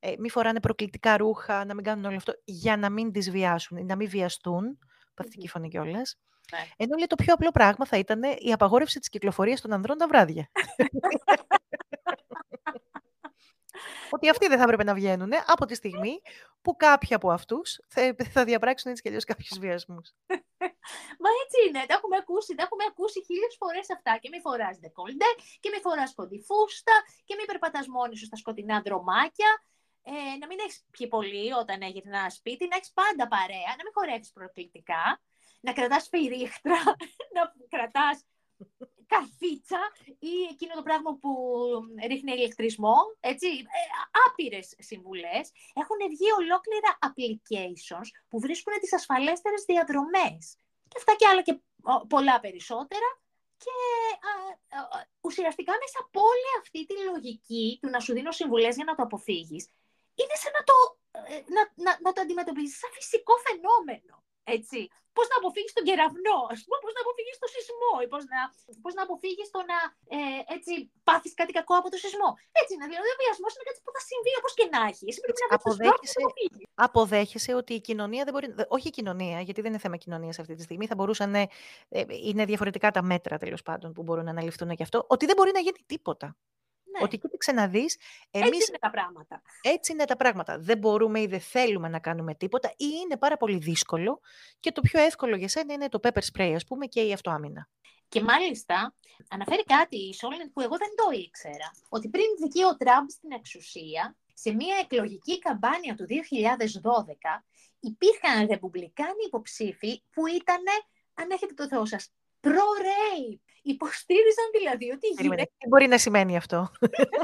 ε, μην φοράνε προκλητικά ρούχα, να μην κάνουν όλο αυτό, για να μην τις βιάσουν, να μην βιαστούν, παθητική φωνή κιόλας. Ναι. Ενώ λέει το πιο απλό πράγμα θα ήταν η απαγόρευση της κυκλοφορίας των ανδρών τα βράδια. ότι αυτοί δεν θα έπρεπε να βγαίνουν από τη στιγμή που κάποιοι από αυτούς θα, θα διαπράξουν έτσι κι αλλιώς κάποιους βιασμούς. Μα έτσι είναι. Τα έχουμε ακούσει, τα έχουμε ακούσει χίλιες φορές αυτά. Και μη φοράς δεκόλντε, και μη φοράς κοντιφούστα, και μη περπατάς μόνη σου στα σκοτεινά δρομάκια. Ε, να μην έχεις πιει πολύ όταν ένα σπίτι, να έχεις πάντα παρέα, να μην χορεύεις προκλητικά, να κρατάς φυρίχτρα, να κρατάς καρφίτσα ή εκείνο το πράγμα που ρίχνει ηλεκτρισμό, έτσι, ε, άπειρες συμβουλές. Έχουν βγει ολόκληρα applications που βρίσκουν τις ασφαλέστερες διαδρομές. Και αυτά και άλλα και πολλά περισσότερα. Και ουσιαστικά μέσα από όλη αυτή τη λογική του να σου δίνω συμβουλές για να το αποφύγεις, είναι σαν να το, ε, να, να, να το αντιμετωπίζεις σαν φυσικό φαινόμενο. Έτσι. Πώς να αποφύγεις τον κεραυνό, ας πούμε, πώς να αποφύγεις τον σεισμό, ή πώς να, πώς να αποφύγεις το να ε, έτσι, πάθεις κάτι κακό από το σεισμό. Έτσι είναι. Δηλαδή, ο βιασμός είναι κάτι που θα συμβεί όπως και να έχει. Εσύ πρέπει να αποδέχεσαι, αποδέχεσαι ότι η κοινωνία δεν μπορεί. Όχι η κοινωνία, γιατί δεν είναι θέμα κοινωνίας αυτή τη στιγμή. Θα μπορούσαν. Ε, είναι διαφορετικά τα μέτρα τέλος πάντων που μπορούν να αναλυφθούν γι' αυτό. Ότι δεν μπορεί να γίνει τίποτα. Ναι. Ότι κοίταξε να δει. Έτσι είναι τα πράγματα. Έτσι είναι τα πράγματα. Δεν μπορούμε ή δεν θέλουμε να κάνουμε τίποτα ή είναι πάρα πολύ δύσκολο και το πιο εύκολο για σένα είναι το pepper spray, ας πούμε, και η αυτοάμυνα. Και μάλιστα αναφέρει κάτι η Σόλεν που εγώ δεν το ήξερα. Ότι πριν βγει ο Τραμπ στην εξουσία, σε μια εκλογική καμπάνια του 2012, υπήρχαν ρεπουμπλικάνοι υποψήφοι που ήταν, αν έχετε το Θεό σας, προ-rape. Υποστήριζαν δηλαδή ότι οι γυναίκες... Τι μπορεί να σημαίνει αυτό.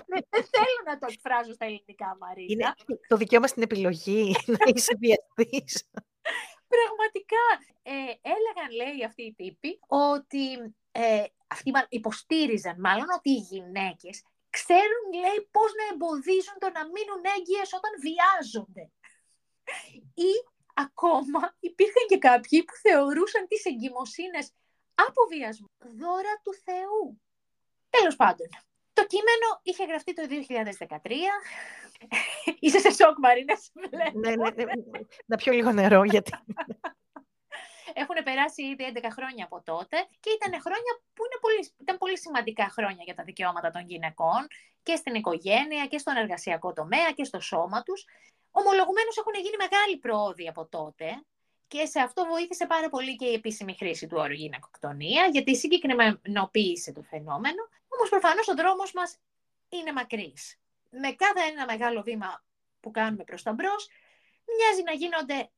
Δεν θέλω να το εκφράζω στα ελληνικά, Μαρίνα. Είναι το δικαίωμα στην επιλογή, να είσαι βιαστής. Πραγματικά. Ε, έλεγαν, λέει, αυτοί οι τύποι, ότι ε, αυτοί υποστήριζαν μάλλον ότι οι γυναίκες ξέρουν, λέει, πώς να εμποδίζουν το να μείνουν έγκυες όταν βιάζονται. Ή ακόμα υπήρχαν και κάποιοι που θεωρούσαν τις εγκυμοσύνες από βιασμό. Δώρα του Θεού. Τέλος πάντων, το κείμενο είχε γραφτεί το 2013. Είσαι σε σοκ, Μαρίνα, ναι, ναι, ναι, Να πιω λίγο νερό, γιατί... Έχουν περάσει ήδη 11 χρόνια από τότε και ήταν χρόνια που είναι πολύ, ήταν πολύ σημαντικά χρόνια για τα δικαιώματα των γυναικών και στην οικογένεια και στον εργασιακό τομέα και στο σώμα τους. Ομολογουμένως έχουν γίνει μεγάλη πρόοδοι από τότε και σε αυτό βοήθησε πάρα πολύ και η επίσημη χρήση του όρου γυναικοκτονία, γιατί συγκεκριμενοποίησε το φαινόμενο. Όμως προφανώς ο δρόμος μας είναι μακρύς. Με κάθε ένα μεγάλο βήμα που κάνουμε προς τα μπρος, μοιάζει να γίνονται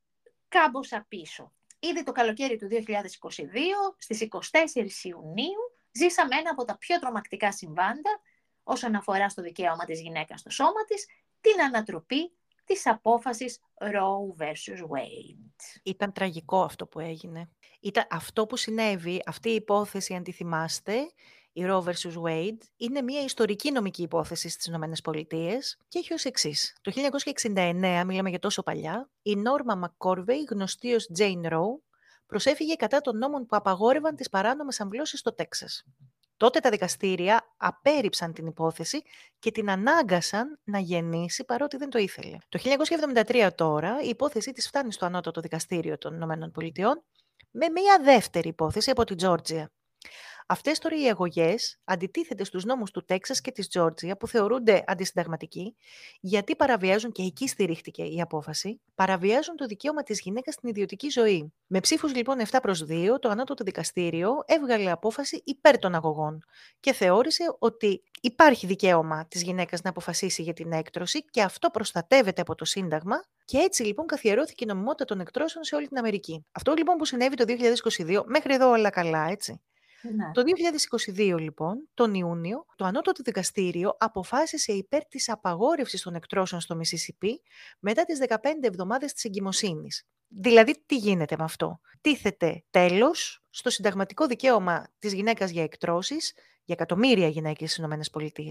κάμποσα πίσω. Ήδη το καλοκαίρι του 2022, στις 24 Ιουνίου, ζήσαμε ένα από τα πιο τρομακτικά συμβάντα όσον αφορά στο δικαίωμα της γυναίκας στο σώμα της, την ανατροπή της απόφασης Roe vs. Wade. Ήταν τραγικό αυτό που έγινε. Ήταν αυτό που συνέβη, αυτή η υπόθεση, αν τη θυμάστε, η Roe vs. Wade είναι μια ιστορική νομική υπόθεση στις Ηνωμένες Πολιτείες και έχει ως εξής. Το 1969, μιλάμε για τόσο παλιά, η Νόρμα Μακκόρβεϊ, γνωστή ως Jane Roe, προσέφυγε κατά των νόμων που απαγόρευαν τις παράνομες αμβλώσεις στο Τέξας. Τότε τα δικαστήρια απέρριψαν την υπόθεση και την ανάγκασαν να γεννήσει παρότι δεν το ήθελε. Το 1973 τώρα η υπόθεσή της φτάνει στο ανώτατο δικαστήριο των ΗΠΑ με μια δεύτερη υπόθεση από την Τζόρτζια. Αυτές τώρα οι αγωγές αντιτίθεται στους νόμους του Τέξας και της Τζόρτζια που θεωρούνται αντισυνταγματικοί γιατί παραβιάζουν, και εκεί στηρίχτηκε η απόφαση, παραβιάζουν το δικαίωμα της γυναίκας στην ιδιωτική ζωή. Με ψήφους λοιπόν 7 προς 2, το ανώτατο δικαστήριο έβγαλε απόφαση υπέρ των αγωγών και θεώρησε ότι υπάρχει δικαίωμα της γυναίκας να αποφασίσει για την έκτρωση και αυτό προστατεύεται από το Σύνταγμα και έτσι λοιπόν καθιερώθηκε η νομιμότητα των εκτρώσεων σε όλη την Αμερική. Αυτό λοιπόν που συνέβη το 2022, μέχρι εδώ όλα καλά, έτσι. Ναι. Το 2022 λοιπόν, τον Ιούνιο, το Ανώτατο Δικαστήριο αποφάσισε υπέρ της απαγόρευσης των εκτρώσεων στο Μισισιπί μετά τις 15 εβδομάδες της εγκυμοσύνης. Δηλαδή, τι γίνεται με αυτό; Τίθεται τέλος στο συνταγματικό δικαίωμα της γυναίκας για εκτρώσεις για εκατομμύρια γυναίκες στις ΗΠΑ.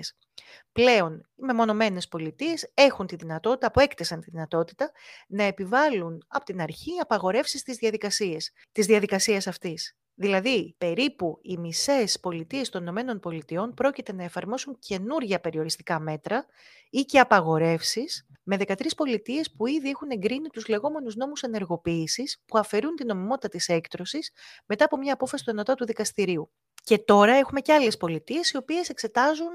Πλέον, οι μεμονωμένες πολιτείες έχουν τη δυνατότητα, αποέκτησαν τη δυνατότητα, να επιβάλλουν από την αρχή απαγορεύσεις της διαδικασίες, της διαδικασίας αυτής. Δηλαδή, περίπου οι μισές πολιτείες των Ηνωμένων Πολιτειών πρόκειται να εφαρμόσουν καινούργια περιοριστικά μέτρα ή και απαγορεύσεις, με 13 πολιτείες που ήδη έχουν εγκρίνει τους λεγόμενους νόμους ενεργοποίησης που αφαιρούν την νομιμότητα της έκτρωσης μετά από μια απόφαση του Ενωτάτου Δικαστηρίου. Και τώρα έχουμε και άλλες πολιτείες οι οποίες εξετάζουν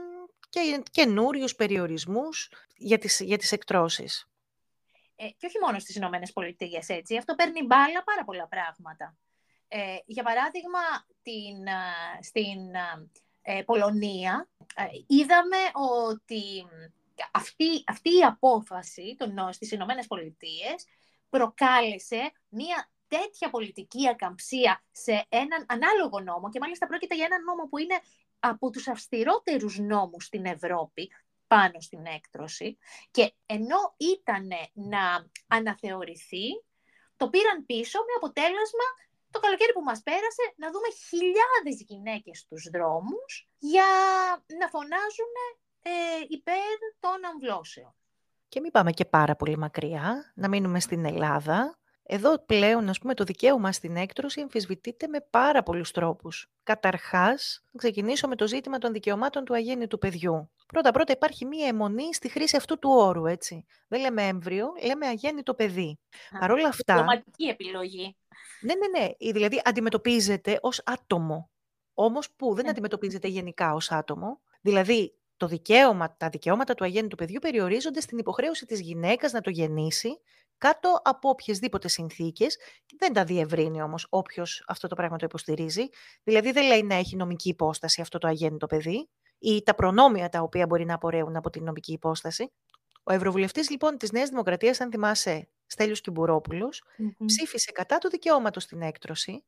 και καινούριους περιορισμούς για τις για τις εκτρώσεις. Ε, και όχι μόνο στις Ηνωμένες Πολιτείες, έτσι. Αυτό παίρνει μπάλα πάρα πολλά πράγματα. Ε, για παράδειγμα, την, στην ε, Πολωνία ε, είδαμε ότι αυτή, αυτή η απόφαση των, στις Ηνωμένες Πολιτείες προκάλεσε μία τέτοια πολιτική ακαμψία σε έναν ανάλογο νόμο και μάλιστα πρόκειται για έναν νόμο που είναι από τους αυστηρότερους νόμους στην Ευρώπη πάνω στην έκτρωση και ενώ ήταν να αναθεωρηθεί, το πήραν πίσω με αποτέλεσμα το καλοκαίρι που μας πέρασε να δούμε χιλιάδες γυναίκες στους δρόμους για να φωνάζουν ε, υπέρ των αμβλώσεων. Και μην πάμε και πάρα πολύ μακριά, να μείνουμε στην Ελλάδα. Εδώ πλέον, ας πούμε, το δικαίωμα στην έκτρωση εμφισβητείται με πάρα πολλούς τρόπους. Καταρχάς, να ξεκινήσω με το ζήτημα των δικαιωμάτων του αγέννητου παιδιού. Πρώτα-πρώτα υπάρχει μία αιμονή στη χρήση αυτού του όρου, έτσι. Δεν λέμε έμβριο, λέμε αγέννητο παιδί. Παρ' όλα αυτά... Διπλωματική επιλογή. Ναι, ναι, ναι. Δηλαδή αντιμετωπίζεται ως άτομο. Όμως που δεν αντιμετωπίζεται γενικά ως άτομο. Δηλαδή το δικαίωμα, τα δικαιώματα του αγέννητου παιδιού περιορίζονται στην υποχρέωση της γυναίκας να το γεννήσει κάτω από οποιασδήποτε συνθήκες. Δεν τα διευρύνει όμως όποιος αυτό το πράγμα το υποστηρίζει. Δηλαδή δεν λέει να έχει νομική υπόσταση αυτό το αγέννητο παιδί ή τα προνόμια τα οποία μπορεί να απορρέουν από την νομική υπόσταση. Ο Ευρωβουλευτής λοιπόν της Νέας Δημοκρατίας, αν θυμάσαι, Στέλιος Κιμπουρόπουλος, mm-hmm. ψήφισε κατά του δικαιώματος στην έκτρωση,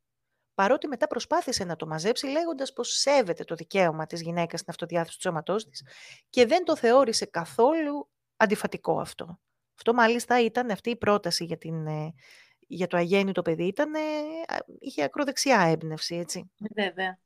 παρότι μετά προσπάθησε να το μαζέψει λέγοντας πως σέβεται το δικαίωμα της γυναίκας στην αυτοδιάθεση του σώματός της και δεν το θεώρησε καθόλου αντιφατικό αυτό. Αυτό μάλιστα ήταν αυτή η πρόταση για, την, ε, για το αγέννητο παιδί, ήταν, είχε ακροδεξιά έμπνευση, έτσι. Βέβαια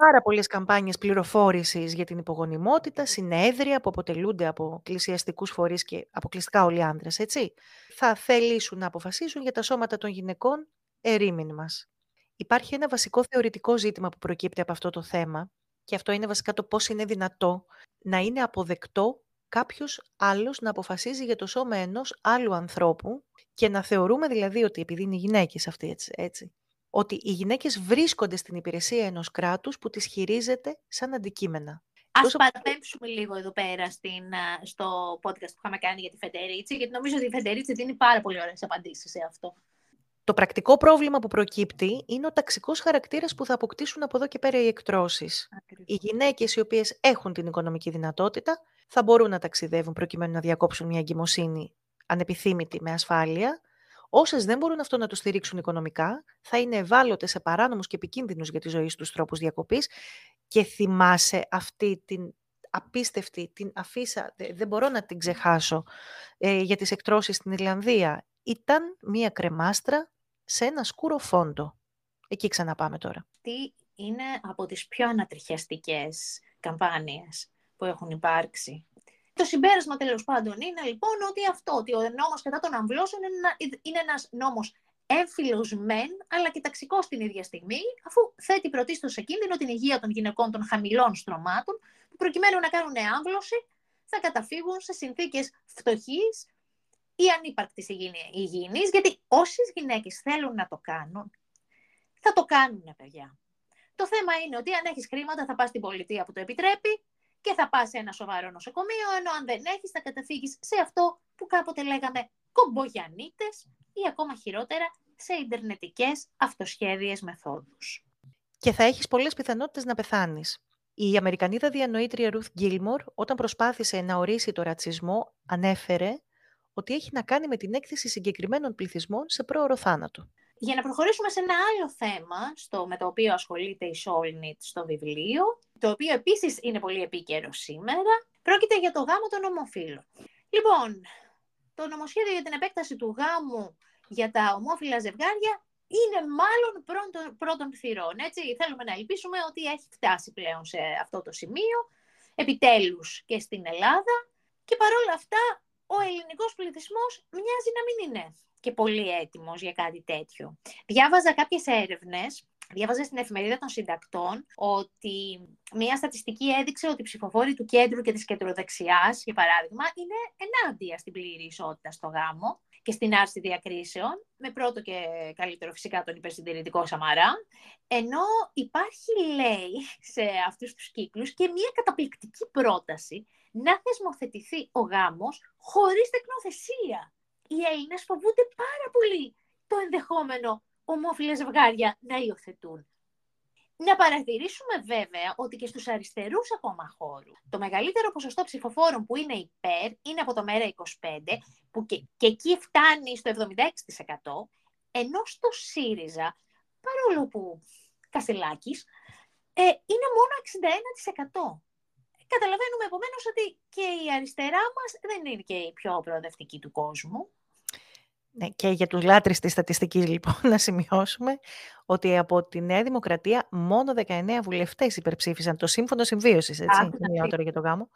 πάρα πολλές καμπάνιες πληροφόρησης για την υπογονιμότητα, συνέδρια που αποτελούνται από εκκλησιαστικούς φορείς και αποκλειστικά όλοι άνδρες, έτσι. Θα θελήσουν να αποφασίσουν για τα σώματα των γυναικών ερήμην μας. Υπάρχει ένα βασικό θεωρητικό ζήτημα που προκύπτει από αυτό το θέμα και αυτό είναι βασικά το πώς είναι δυνατό να είναι αποδεκτό κάποιος άλλος να αποφασίζει για το σώμα ενός άλλου ανθρώπου και να θεωρούμε δηλαδή ότι επειδή είναι γυναίκες αυτοί έτσι, έτσι ότι οι γυναίκες βρίσκονται στην υπηρεσία ενός κράτους που τις χειρίζεται σαν αντικείμενα. Ας Τόσο... πατέψουμε λίγο εδώ πέρα στην, στο podcast που είχαμε κάνει για τη Φεντερίτσι, γιατί νομίζω ότι η Φεντερίτσι δίνει πάρα πολύ ωραίες απαντήσεις σε αυτό. Το πρακτικό πρόβλημα που προκύπτει είναι ο ταξικός χαρακτήρας που θα αποκτήσουν από εδώ και πέρα οι εκτρώσεις. Οι γυναίκες οι οποίες έχουν την οικονομική δυνατότητα θα μπορούν να ταξιδεύουν προκειμένου να διακόψουν μια εγκυμοσύνη ανεπιθύμητη με ασφάλεια Όσες δεν μπορούν αυτό να το στηρίξουν οικονομικά, θα είναι ευάλωτες σε παράνομου και επικίνδυνους για τη ζωή τους τρόπους διακοπής. Και θυμάσαι αυτή την απίστευτη, την αφίσα, δεν μπορώ να την ξεχάσω, ε, για τις εκτρώσεις στην Ιρλανδία. Ήταν μία κρεμάστρα σε ένα σκούρο φόντο. Εκεί ξαναπάμε τώρα. Τι είναι από τις πιο ανατριχιαστικές καμπάνιες που έχουν υπάρξει; Το συμπέρασμα τέλος πάντων είναι λοιπόν ότι αυτό, ότι ο νόμος κατά των αμβλώσεων είναι, ένα, είναι ένας νόμος έμφυλος μεν, αλλά και ταξικός στην ίδια στιγμή, αφού θέτει πρωτίστως σε κίνδυνο την υγεία των γυναικών των χαμηλών στρωμάτων, που προκειμένου να κάνουν άμβλωση, θα καταφύγουν σε συνθήκες φτωχής ή ανύπαρκτης υγιεινής, γιατί όσες γυναίκες θέλουν να το κάνουν, θα το κάνουν, παιδιά. Το θέμα είναι ότι αν έχεις χρήματα θα πας στην πολιτεία που το επιτρέπει και θα πας σε ένα σοβαρό νοσοκομείο, ενώ αν δεν έχεις θα καταφύγεις σε αυτό που κάποτε λέγαμε κομπογιανίτες ή ακόμα χειρότερα σε ιντερνετικές αυτοσχέδιες μεθόδους. Και θα έχεις πολλές πιθανότητες να πεθάνεις. Η Αμερικανίδα διανοήτρια Ruth Gilmore, όταν προσπάθησε να ορίσει το ρατσισμό, ανέφερε ότι έχει να κάνει με την έκθεση συγκεκριμένων πληθυσμών σε πρόωρο θάνατο. Για να προχωρήσουμε σε ένα άλλο θέμα, στο, με το οποίο ασχολείται η Σόλνιτ στο βιβλίο, το οποίο επίσης είναι πολύ επίκαιρο σήμερα, πρόκειται για το γάμο των ομοφύλων. Λοιπόν, το νομοσχέδιο για την επέκταση του γάμου για τα ομόφυλα ζευγάρια είναι μάλλον πρώτον, πρώτον θυρών. Έτσι. Θέλουμε να ελπίσουμε ότι έχει φτάσει πλέον σε αυτό το σημείο, επιτέλους και στην Ελλάδα. Και παρόλα αυτά, ο ελληνικός πληθυσμός μοιάζει να μην είναι και πολύ έτοιμος για κάτι τέτοιο. Διάβαζα κάποιες έρευνες Διάβαζα στην εφημερίδα των συντακτών ότι μια στατιστική έδειξε ότι οι ψηφοφόροι του κέντρου και της κεντροδεξιάς, για παράδειγμα, είναι ενάντια στην πλήρη ισότητα στο γάμο και στην άρση διακρίσεων, με πρώτο και καλύτερο φυσικά τον υπερσυντηρητικό Σαμαρά, ενώ υπάρχει, λέει, σε αυτούς τους κύκλους και μια καταπληκτική πρόταση να θεσμοθετηθεί ο γάμος χωρίς τεκνοθεσία. Οι Έλληνες φοβούνται πάρα πολύ το ενδεχόμενο ομόφυλες ζευγάρια να υιοθετούν. Να παρατηρήσουμε βέβαια ότι και στους αριστερούς ακόμα χώρου το μεγαλύτερο ποσοστό ψηφοφόρων που είναι υπέρ είναι από το ΜΕΡΑ 25 που και, και εκεί φτάνει στο 76% ενώ στο ΣΥΡΙΖΑ παρόλο που Κασελάκης ε, είναι μόνο 61%. Καταλαβαίνουμε επομένως ότι και η αριστερά μας δεν είναι και η πιο προοδευτική του κόσμου. Ναι, και για τους λάτρεις της στατιστικής λοιπόν να σημειώσουμε ότι από τη Νέα Δημοκρατία μόνο 19 βουλευτές υπερψήφισαν το σύμφωνο συμβίωσης, έτσι, μιλάω τώρα για το γάμο,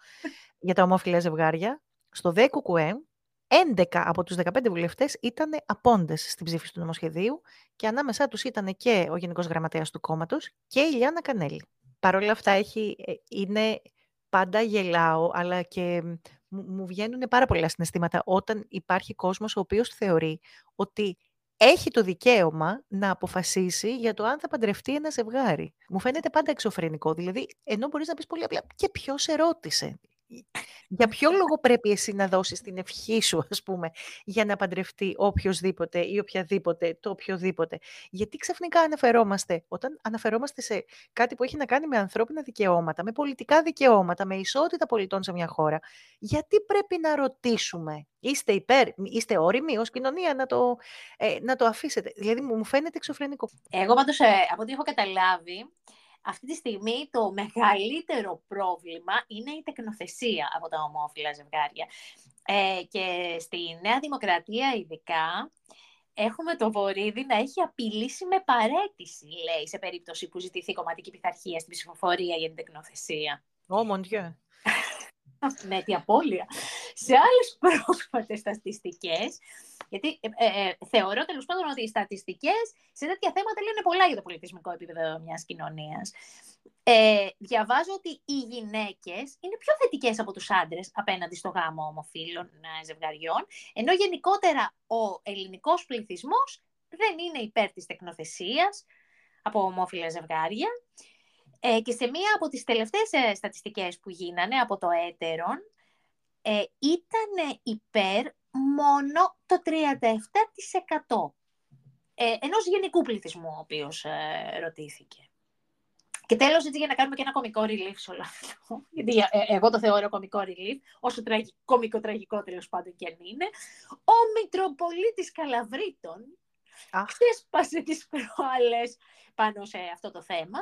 για τα ομόφυλα ζευγάρια. Στο ΔΕΚΟΚΟΕ 11 από τους 15 βουλευτές ήταν απόντες στην ψήφιση του νομοσχεδίου και ανάμεσά τους ήταν και ο Γενικός Γραμματέας του κόμματος και η Λιάννα Κανέλη. Παρ' όλα αυτά έχει, ε, είναι πάντα γελάω, αλλά και μου, βγαίνουν πάρα πολλά συναισθήματα όταν υπάρχει κόσμος ο οποίος θεωρεί ότι έχει το δικαίωμα να αποφασίσει για το αν θα παντρευτεί ένα ζευγάρι. Μου φαίνεται πάντα εξωφρενικό. Δηλαδή, ενώ μπορείς να πεις πολύ απλά, και ποιος ερώτησε. Για ποιο λόγο πρέπει εσύ να δώσεις την ευχή σου, ας πούμε, για να παντρευτεί οποιοδήποτε ή οποιαδήποτε, το οποιοδήποτε; Γιατί ξαφνικά αναφερόμαστε, όταν αναφερόμαστε σε κάτι που έχει να κάνει με ανθρώπινα δικαιώματα, με πολιτικά δικαιώματα, με ισότητα πολιτών σε μια χώρα, γιατί πρέπει να ρωτήσουμε, είστε υπέρ, είστε όριμοι ως κοινωνία να το, ε, να το αφήσετε; Δηλαδή μου φαίνεται εξωφρενικό. Εγώ πάντως, ε, από ό,τι έχω καταλάβει, αυτή τη στιγμή το μεγαλύτερο πρόβλημα είναι η τεκνοθεσία από τα ομόφυλα ζευγάρια. Ε, και στη Νέα Δημοκρατία ειδικά έχουμε το Βορύδι να έχει απειλήσει με παρέτηση, λέει, σε περίπτωση που ζητηθεί κομματική πειθαρχία στην ψηφοφορία για την τεκνοθεσία. Ω, oh, με τη απώλεια. Σε άλλες πρόσφατες στατιστικές, γιατί ε, ε, ε, θεωρώ τέλος πάντων ότι οι στατιστικές σε τέτοια θέματα λένε πολλά για το πολιτισμικό επίπεδο μιας κοινωνίας. Ε, διαβάζω ότι οι γυναίκες είναι πιο θετικές από τους άντρες απέναντι στο γάμο ομοφύλων ζευγαριών, ενώ γενικότερα ο ελληνικός πληθυσμός δεν είναι υπέρ της τεκνοθεσίας από ομόφυλα ζευγάρια. Ε, και σε μία από τις τελευταίες ε, στατιστικές που γίνανε από το έτερον, ε, ήταν υπέρ μόνο το 37% ε, ενός γενικού πληθυσμού ο οποίος ε, ρωτήθηκε. Και τέλος, έτσι για να κάνουμε και ένα κομικό relief σε όλο αυτό, γιατί ε, εγώ το θεωρώ κομικό relief, όσο τραγι, κομικό-τραγικό τέλος πάντων και αν είναι, ο Μητροπολίτης Καλαβρίτων ξέσπασε τις προάλλες πάνω σε αυτό το θέμα,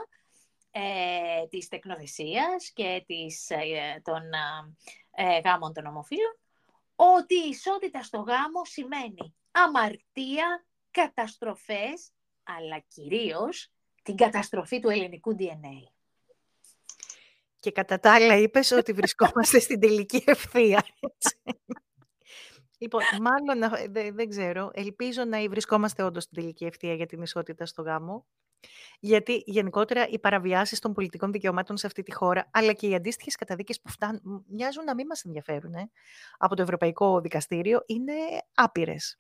ε, της τεκνοθεσίας και της, ε, των ε, γάμων των ομοφύλων, ότι η ισότητα στο γάμο σημαίνει αμαρτία, καταστροφές, αλλά κυρίως την καταστροφή του ελληνικού DNA. Και κατά τα άλλα είπες ότι βρισκόμαστε στην τελική ευθεία. λοιπόν, μάλλον, δεν, δεν ξέρω, ελπίζω να βρισκόμαστε όντως στην τελική ευθεία για την ισότητα στο γάμο. Γιατί γενικότερα οι παραβιάσεις των πολιτικών δικαιωμάτων σε αυτή τη χώρα, αλλά και οι αντίστοιχες καταδίκες που φτάνουν, μοιάζουν να μην μας ενδιαφέρουν ε, από το Ευρωπαϊκό Δικαστήριο, είναι άπειρες.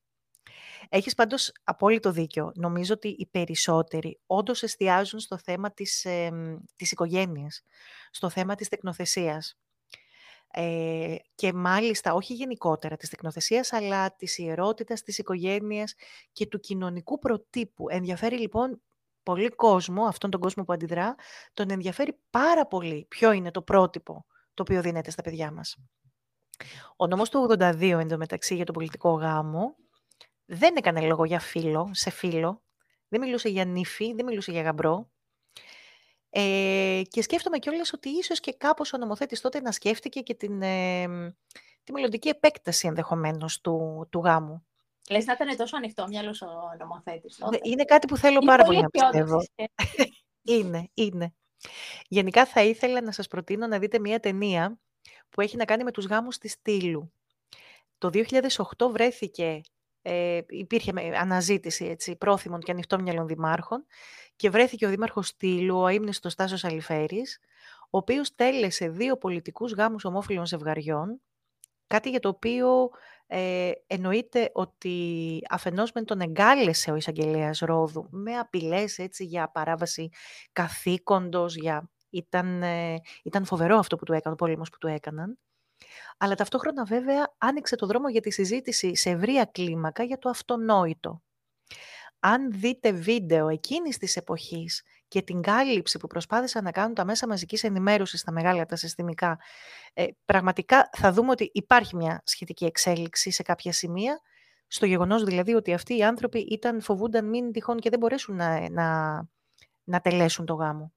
Έχεις πάντως απόλυτο δίκιο. Νομίζω ότι οι περισσότεροι όντως εστιάζουν στο θέμα της, ε, της οικογένειας, στο θέμα της τεκνοθεσίας. Ε, και μάλιστα όχι γενικότερα της τεκνοθεσίας, αλλά της ιερότητας, της οικογένειας και του κοινωνικού προτύπου. Ενδιαφέρει λοιπόν πολύ κόσμο, αυτόν τον κόσμο που αντιδρά, τον ενδιαφέρει πάρα πολύ ποιο είναι το πρότυπο το οποίο δίνεται στα παιδιά μας. Ο νόμος του 82 εντωμεταξύ για τον πολιτικό γάμο δεν έκανε λόγο για φίλο, σε φίλο, δεν μιλούσε για νύφη, δεν μιλούσε για γαμπρό. Ε, και σκέφτομαι κιόλας ότι ίσως και κάπως ο νομοθέτης τότε να σκέφτηκε και την, ε, τη μελλοντική επέκταση ενδεχομένως του, του γάμου. Λες να ήταν τόσο ανοιχτό μυαλός ο νομοθέτης τότε. Είναι κάτι που θέλω πάρα πολύ να πιστεύω. είναι, είναι. Γενικά θα ήθελα να σας προτείνω να δείτε μια ταινία που έχει να κάνει με τους γάμους της Στήλου. Το 2008 βρέθηκε ε, υπήρχε αναζήτηση έτσι, πρόθυμων και ανοιχτών μυαλών δημάρχων και βρέθηκε ο δήμαρχος Στήλου, ο αείμνηστος Τάσος Αλιφέρης, ο οποίος τέλεσε δύο πολιτικούς γάμους ομόφυλων ζευγαριών, κάτι για το οποίο ε, εννοείται ότι αφενός με τον εγκάλεσε ο εισαγγελέας Ρόδου με απειλές έτσι, για παράβαση καθήκοντος, για... Ήταν, ε, ήταν φοβερό αυτό που του έκανε, ο πόλεμος που του έκαναν αλλά ταυτόχρονα βέβαια άνοιξε το δρόμο για τη συζήτηση σε ευρία κλίμακα για το αυτονόητο. Αν δείτε βίντεο εκείνης της εποχής και την κάλυψη που προσπάθησαν να κάνουν τα μέσα μαζικής ενημέρωσης στα μεγάλα τα συστημικά, ε, πραγματικά θα δούμε ότι υπάρχει μια σχετική εξέλιξη σε κάποια σημεία, στο γεγονός δηλαδή ότι αυτοί οι άνθρωποι ήταν, φοβούνταν μην τυχόν και δεν μπορέσουν να, να, να τελέσουν το γάμο.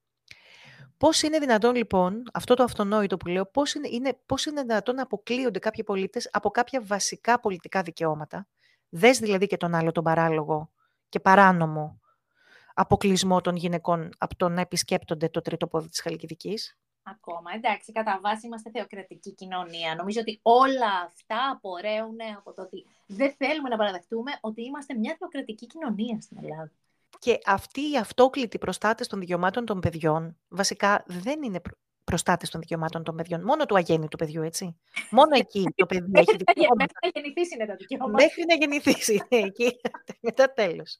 Πώς είναι δυνατόν λοιπόν, αυτό το αυτονόητο που λέω, πώς είναι, είναι, πώς είναι δυνατόν να αποκλείονται κάποιοι πολίτες από κάποια βασικά πολιτικά δικαιώματα. Δες δηλαδή και τον άλλο τον παράλογο και παράνομο αποκλεισμό των γυναικών από το να επισκέπτονται το τρίτο πόδι της Χαλκιδικής; Ακόμα, εντάξει, κατά βάση είμαστε θεοκρατική κοινωνία. Νομίζω ότι όλα αυτά απορρέουν από το ότι δεν θέλουμε να παραδεχτούμε ότι είμαστε μια θεοκρατική κοινωνία στην Ελλάδα. Και αυτοί οι αυτόκλητοι προστάτες των δικαιωμάτων των παιδιών, βασικά δεν είναι προστάτες των δικαιωμάτων των παιδιών, μόνο του αγέννητου παιδιού, έτσι. Μόνο εκεί το παιδί έχει δικαιώματα. Μέχρι να γεννηθείς είναι τα δικαιώματα. Μέχρι να γεννηθείς είναι εκεί, μετά τέλος.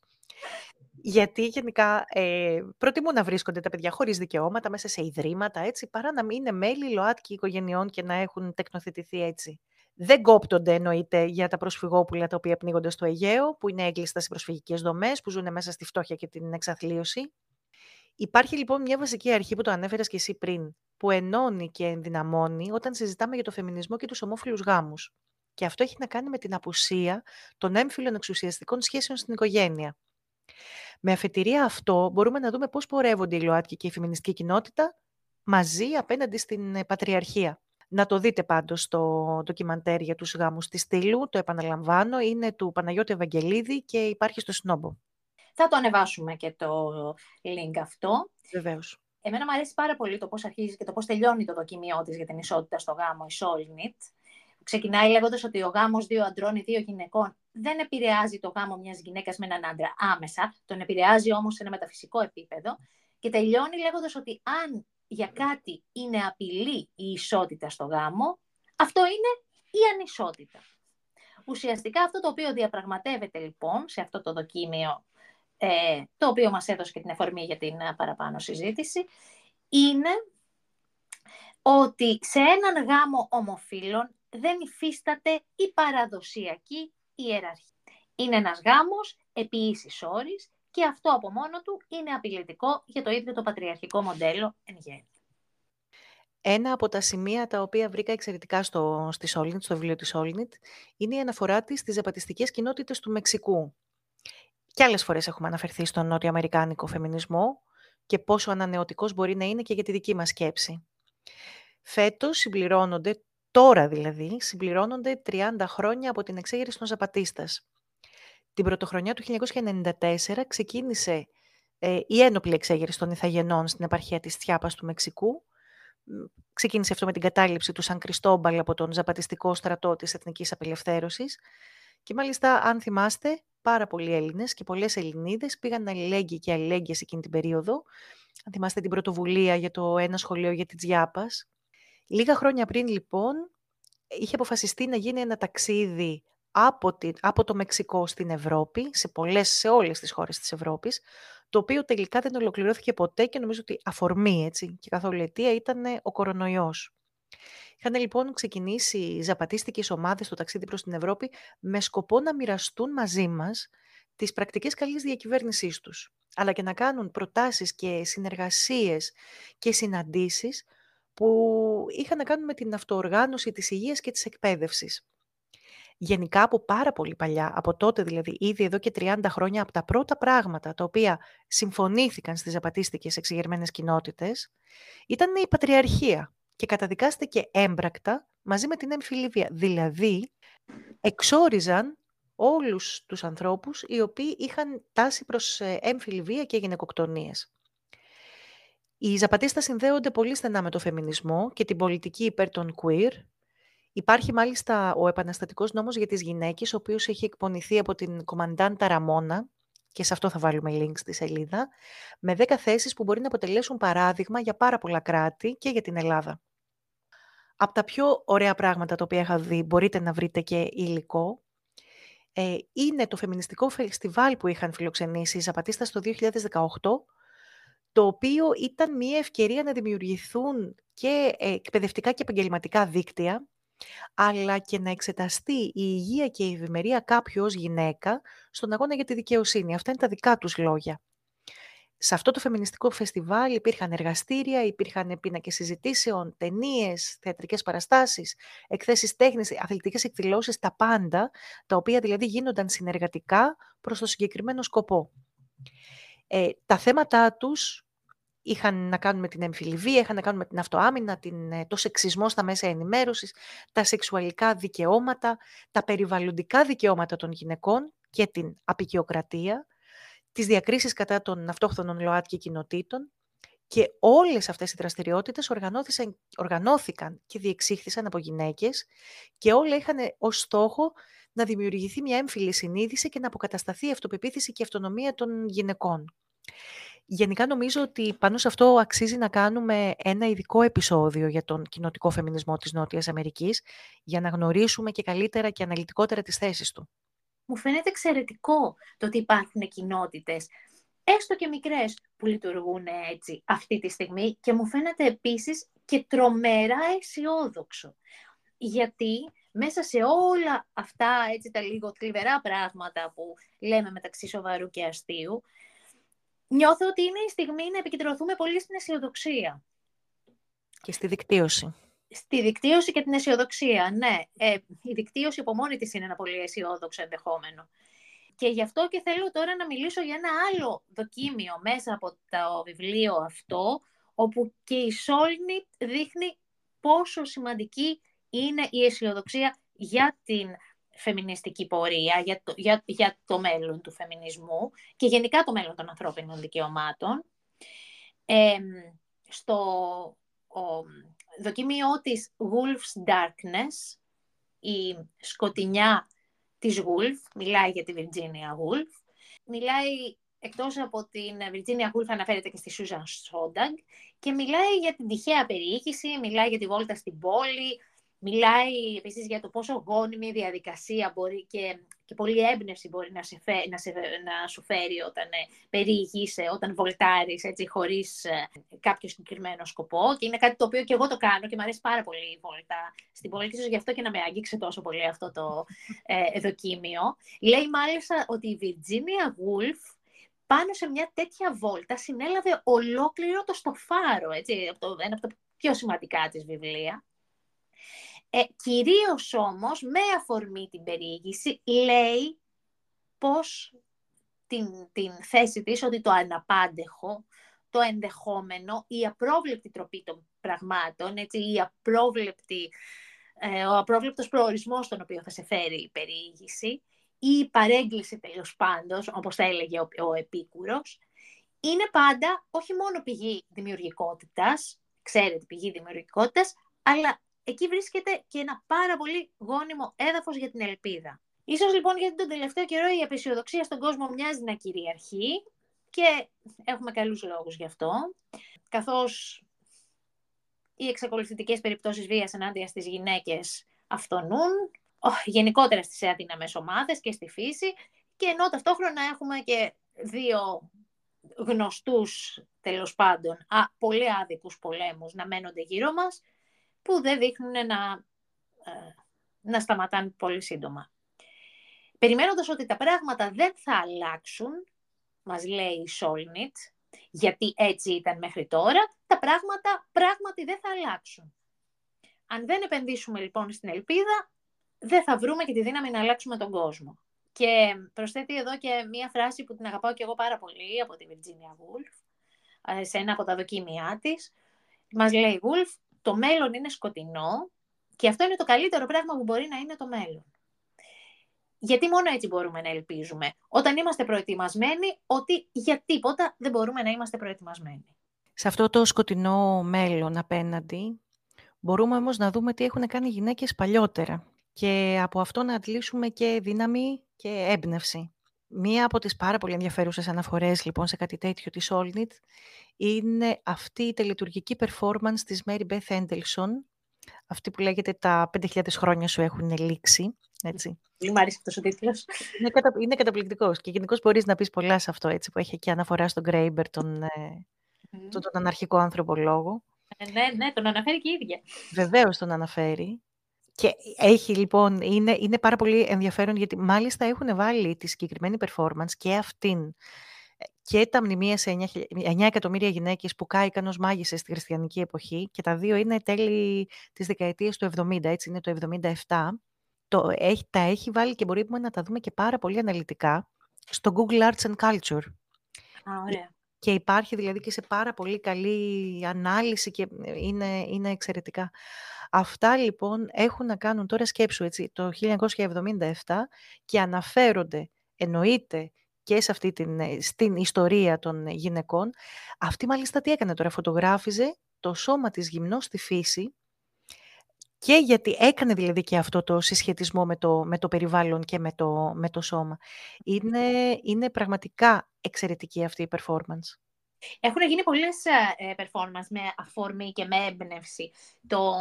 Γιατί γενικά ε, προτιμούν να βρίσκονται τα παιδιά χωρίς δικαιώματα μέσα σε ιδρύματα, έτσι, παρά να μην είναι μέλη ΛΟΑΤΚΙ οικογενειών και να έχουν τεκνοθετηθεί έτσι. Δεν κόπτονται εννοείται για τα προσφυγόπουλα τα οποία πνίγονται στο Αιγαίο, που είναι έγκλειστα σε προσφυγικές δομές, που ζουν μέσα στη φτώχεια και την εξαθλίωση. Υπάρχει λοιπόν μια βασική αρχή που το ανέφερες και εσύ πριν, που ενώνει και ενδυναμώνει όταν συζητάμε για το φεμινισμό και τους ομόφυλους γάμους. Και αυτό έχει να κάνει με την απουσία των έμφυλων εξουσιαστικών σχέσεων στην οικογένεια. Με αφετηρία αυτό μπορούμε να δούμε πώς πορεύονται η ΛΟΑΤΚΙ και η φεμινιστική κοινότητα μαζί απέναντι στην πατριαρχία. Να το δείτε πάντως στο ντοκιμαντέρ για τους γάμους της Στήλου, το επαναλαμβάνω, είναι του Παναγιώτη Ευαγγελίδη και υπάρχει στο Σνόμπο. Θα το ανεβάσουμε και το link αυτό. Βεβαίως. Εμένα μου αρέσει πάρα πολύ το πώς αρχίζει και το πώς τελειώνει το δοκιμιό της για την ισότητα στο γάμο, η Solnit. Ξεκινάει λέγοντας ότι ο γάμος δύο αντρών ή δύο γυναικών δεν επηρεάζει το γάμο μιας γυναίκας με έναν άντρα άμεσα, τον επηρεάζει όμως σε ένα μεταφυσικό επίπεδο και τελειώνει λέγοντας ότι αν για κάτι είναι απειλή η ισότητα στο γάμο, αυτό είναι η ανισότητα. Ουσιαστικά αυτό το οποίο διαπραγματεύεται λοιπόν σε αυτό το δοκίμιο, ε, το οποίο μας έδωσε και την εφορμή για την ε, παραπάνω συζήτηση, είναι ότι σε έναν γάμο ομοφύλων δεν υφίσταται η παραδοσιακή ιεραρχία. Είναι ένας γάμος επί ίσης όρης και αυτό από μόνο του είναι απειλητικό για το ίδιο το πατριαρχικό μοντέλο εν γέννη. Ένα από τα σημεία τα οποία βρήκα εξαιρετικά στο, στη Solnit, στο βιβλίο της Solnit, είναι η αναφορά της στις ζαπατιστικές κοινότητες του Μεξικού. Και άλλες φορές έχουμε αναφερθεί στον νότιο-αμερικάνικο φεμινισμό και πόσο ανανεωτικός μπορεί να είναι και για τη δική μας σκέψη. Φέτος συμπληρώνονται, τώρα δηλαδή, συμπληρώνονται 30 χρόνια από την εξέγερση των Ζαπατίστας. Την πρωτοχρονιά του 1994 ξεκίνησε ε, η ένοπλη εξέγερση των Ιθαγενών στην επαρχία της Τιάπας του Μεξικού. Ξεκίνησε αυτό με την κατάληψη του Σαν Κριστόμπαλ από τον Ζαπατιστικό στρατό της Εθνικής Απελευθέρωσης. Και μάλιστα, αν θυμάστε, πάρα πολλοί Έλληνες και πολλές Ελληνίδες πήγαν αλληλέγγυοι και αλληλέγγυες εκείνη την περίοδο. Αν θυμάστε την πρωτοβουλία για το ένα σχολείο για τη Τζιάπας. Λίγα χρόνια πριν, λοιπόν, είχε αποφασιστεί να γίνει ένα ταξίδι από, από το Μεξικό στην Ευρώπη, σε, πολλές, σε όλες τις χώρες της Ευρώπης, το οποίο τελικά δεν ολοκληρώθηκε ποτέ και νομίζω ότι αφορμή έτσι, και καθόλου αιτία ήταν ο κορονοϊός. Είχαν λοιπόν ξεκινήσει οι ζαπατίστικες ομάδες στο ταξίδι προς την Ευρώπη με σκοπό να μοιραστούν μαζί μας τις πρακτικές καλής διακυβέρνησής τους, αλλά και να κάνουν προτάσεις και συνεργασίες και συναντήσεις που είχαν να κάνουν με την αυτοοργάνωση της υγείας και της εκπαίδευσης. Γενικά από πάρα πολύ παλιά, από τότε δηλαδή, ήδη εδώ και 30 χρόνια, από τα πρώτα πράγματα τα οποία συμφωνήθηκαν στις ζαπατίστικες εξηγερμένες κοινότητες, ήταν η πατριαρχία και καταδικάστηκε έμπρακτα μαζί με την εμφυλίβια. Δηλαδή, εξόριζαν όλους τους ανθρώπους οι οποίοι είχαν τάση προς ε, έμφυλη βία και γυναικοκτονίες. Οι Ζαπατίστας συνδέονται πολύ στενά με το φεμινισμό και την πολιτική υπέρ των queer. Υπάρχει μάλιστα ο επαναστατικός νόμος για τις γυναίκες, ο οποίος έχει εκπονηθεί από την κομμαντάντα Ραμόνα, και σε αυτό θα βάλουμε link στη σελίδα, με 10 θέσεις που μπορεί να αποτελέσουν παράδειγμα για πάρα πολλά κράτη και για την Ελλάδα. Από τα πιο ωραία πράγματα τα οποία είχα δει, μπορείτε να βρείτε και υλικό, ε, είναι το φεμινιστικό φεστιβάλ που είχαν φιλοξενήσει οι Ζαπατίστα το 2018, το οποίο ήταν μια ευκαιρία να δημιουργηθούν και ε, εκπαιδευτικά και επαγγελματικά δίκτυα, αλλά και να εξεταστεί η υγεία και η ευημερία κάποιου ως γυναίκα στον αγώνα για τη δικαιοσύνη. Αυτά είναι τα δικά τους λόγια. Σε αυτό το φεμινιστικό φεστιβάλ υπήρχαν εργαστήρια, υπήρχαν πίνακες συζητήσεων, ταινίες, θεατρικές παραστάσεις, εκθέσεις τέχνης, αθλητικές εκδηλώσεις, τα πάντα, τα οποία δηλαδή γίνονταν συνεργατικά προς το συγκεκριμένο σκοπό. Ε, τα θέματα τους είχαν να κάνουν με την εμφυλιβία, είχαν να κάνουν με την αυτοάμυνα, την, ε, το σεξισμό στα μέσα ενημέρωσης, τα σεξουαλικά δικαιώματα, τα περιβαλλοντικά δικαιώματα των γυναικών και την απεικιοκρατία, τις διακρίσεις κατά των αυτόχθονων ΛΟΑΤΚΙ κοινοτήτων και όλες αυτές οι δραστηριότητες οργανώθηκαν και διεξήχθησαν από γυναίκες και όλα είχαν ως στόχο να δημιουργηθεί μια έμφυλη συνείδηση και να αποκατασταθεί η αυτοπεποίθηση και η αυτονομία των γυναικών. Γενικά νομίζω ότι πάνω σε αυτό αξίζει να κάνουμε ένα ειδικό επεισόδιο για τον κοινοτικό φεμινισμό της Νότιας Αμερικής για να γνωρίσουμε και καλύτερα και αναλυτικότερα τις θέσεις του. Μου φαίνεται εξαιρετικό το ότι υπάρχουν κοινότητες, έστω και μικρές, που λειτουργούν έτσι αυτή τη στιγμή και μου φαίνεται επίσης και τρομερά αισιόδοξο. Γιατί μέσα σε όλα αυτά έτσι, τα λίγο θλιβερά πράγματα που λέμε μεταξύ σοβαρού και αστείου, νιώθω ότι είναι η στιγμή να επικεντρωθούμε πολύ στην αισιοδοξία. Και στη δικτύωση. Στη δικτύωση και την αισιοδοξία, ναι. Ε, η δικτύωση από μόνη της είναι ένα πολύ αισιόδοξο ενδεχόμενο. Και γι' αυτό και θέλω τώρα να μιλήσω για ένα άλλο δοκίμιο μέσα από το βιβλίο αυτό, όπου και η Σόλνη δείχνει πόσο σημαντική είναι η αισιοδοξία για την φεμινιστική πορεία, για το, για, για το μέλλον του φεμινισμού και γενικά το μέλλον των ανθρώπινων δικαιωμάτων. στο ο, δοκίμιό της Wolf's Darkness, η σκοτεινιά της Wolf, μιλάει για τη Virginia Woolf, μιλάει εκτός από την Virginia Woolf αναφέρεται και στη Susan Sontag και μιλάει για την τυχαία περιήγηση, μιλάει για τη βόλτα στην πόλη, Μιλάει επίσης για το πόσο γόνιμη διαδικασία μπορεί και, και πολλή έμπνευση μπορεί να, σε, να, σε, να σου φέρει όταν ε, περιηγείσαι, όταν βολτάρεις έτσι, χωρίς ε, κάποιο συγκεκριμένο σκοπό. Και είναι κάτι το οποίο και εγώ το κάνω και μου αρέσει πάρα πολύ η βόλτα στην πόλη και γι' αυτό και να με αγγίξει τόσο πολύ αυτό το ε, δοκίμιο. Λέει μάλιστα ότι η Virginia Woolf πάνω σε μια τέτοια βόλτα συνέλαβε ολόκληρο το στοφάρο, έτσι, από ένα από τα πιο σημαντικά της βιβλία. Ε, κυρίως όμως, με αφορμή την περιήγηση, λέει πώς την, την θέση της, ότι το αναπάντεχο, το ενδεχόμενο, η απρόβλεπτη τροπή των πραγμάτων, έτσι, η απρόβλεπτη, ε, ο απρόβλεπτος προορισμός στον οποίο θα σε φέρει η περιήγηση, ή η παρέγκληση τέλος πάντων, όπως θα έλεγε ο, ο Επίκουρος, είναι πάντα όχι μόνο πηγή δημιουργικότητας, ξέρετε πηγή δημιουργικότητας, αλλά εκεί βρίσκεται και ένα πάρα πολύ γόνιμο έδαφος για την ελπίδα. Ίσως λοιπόν γιατί τον τελευταίο καιρό η απεσιοδοξία στον κόσμο μοιάζει να κυριαρχεί και έχουμε καλούς λόγους γι' αυτό, καθώς οι εξακολουθητικές περιπτώσεις βίας ενάντια στις γυναίκες αυτονούν, γενικότερα στις αδύναμες ομάδες και στη φύση, και ενώ ταυτόχρονα έχουμε και δύο γνωστούς, τέλος πάντων, α, πολύ άδικους πολέμους να μένονται γύρω μας, που δεν δείχνουν να, ε, να σταματάνε πολύ σύντομα. Περιμένοντας ότι τα πράγματα δεν θα αλλάξουν, μας λέει η Σόλνιτ, γιατί έτσι ήταν μέχρι τώρα, τα πράγματα πράγματι δεν θα αλλάξουν. Αν δεν επενδύσουμε λοιπόν στην ελπίδα, δεν θα βρούμε και τη δύναμη να αλλάξουμε τον κόσμο. Και προσθέτει εδώ και μία φράση που την αγαπάω και εγώ πάρα πολύ από τη Virginia Woolf, ε, σε ένα από τα δοκίμια της. Μας λέει Woolf, το μέλλον είναι σκοτεινό και αυτό είναι το καλύτερο πράγμα που μπορεί να είναι το μέλλον. Γιατί μόνο έτσι μπορούμε να ελπίζουμε; Όταν είμαστε προετοιμασμένοι, ότι για τίποτα δεν μπορούμε να είμαστε προετοιμασμένοι. Σε αυτό το σκοτεινό μέλλον απέναντι, μπορούμε όμως να δούμε τι έχουν κάνει οι γυναίκες παλιότερα και από αυτό να αντλήσουμε και δύναμη και έμπνευση. Μία από τις πάρα πολύ ενδιαφέρουσες αναφορές λοιπόν σε κάτι τέτοιο της Solnit είναι αυτή η τελετουργική performance της Mary Beth Endelson, αυτή που λέγεται «Τα 5.000 χρόνια σου έχουν λήξει». Έτσι. Πολύ μου αρέσει αυτός ο τίτλος. Είναι, κατα... είναι καταπληκτικός και γενικώς μπορείς να πεις πολλά σε αυτό, έτσι, που έχει και αναφορά στον Γκρέιμπερ, τον, mm. τον, τον αναρχικό ανθρωπολόγο. Ε, ναι, ναι, τον αναφέρει και η ίδια. Βεβαίως τον αναφέρει. Και έχει λοιπόν, είναι, είναι πάρα πολύ ενδιαφέρον γιατί μάλιστα έχουν βάλει τη συγκεκριμένη performance και αυτήν και τα μνημεία σε 9, 9 εκατομμύρια γυναίκες που κάηκαν ως μάγισσες στη χριστιανική εποχή και τα δύο είναι τέλη της δεκαετίας του 70, έτσι είναι το 77. Το, έχει, τα έχει βάλει και μπορούμε να τα δούμε και πάρα πολύ αναλυτικά στο Google Arts and Culture. Α, ωραία. Και υπάρχει δηλαδή και σε πάρα πολύ καλή ανάλυση και είναι, είναι εξαιρετικά. Αυτά λοιπόν έχουν να κάνουν τώρα σκέψου έτσι, το 1977 και αναφέρονται, εννοείται και σε αυτή την, ε, στην ιστορία των γυναικών. Αυτή μάλιστα τι έκανε τώρα, φωτογράφιζε το σώμα της γυμνός στη φύση και γιατί έκανε δηλαδή και αυτό το συσχετισμό με το, με το περιβάλλον και με το, με το σώμα. Είναι, είναι πραγματικά εξαιρετική αυτή η performance. Έχουν γίνει πολλές ε, performance με αφορμή και με έμπνευση το,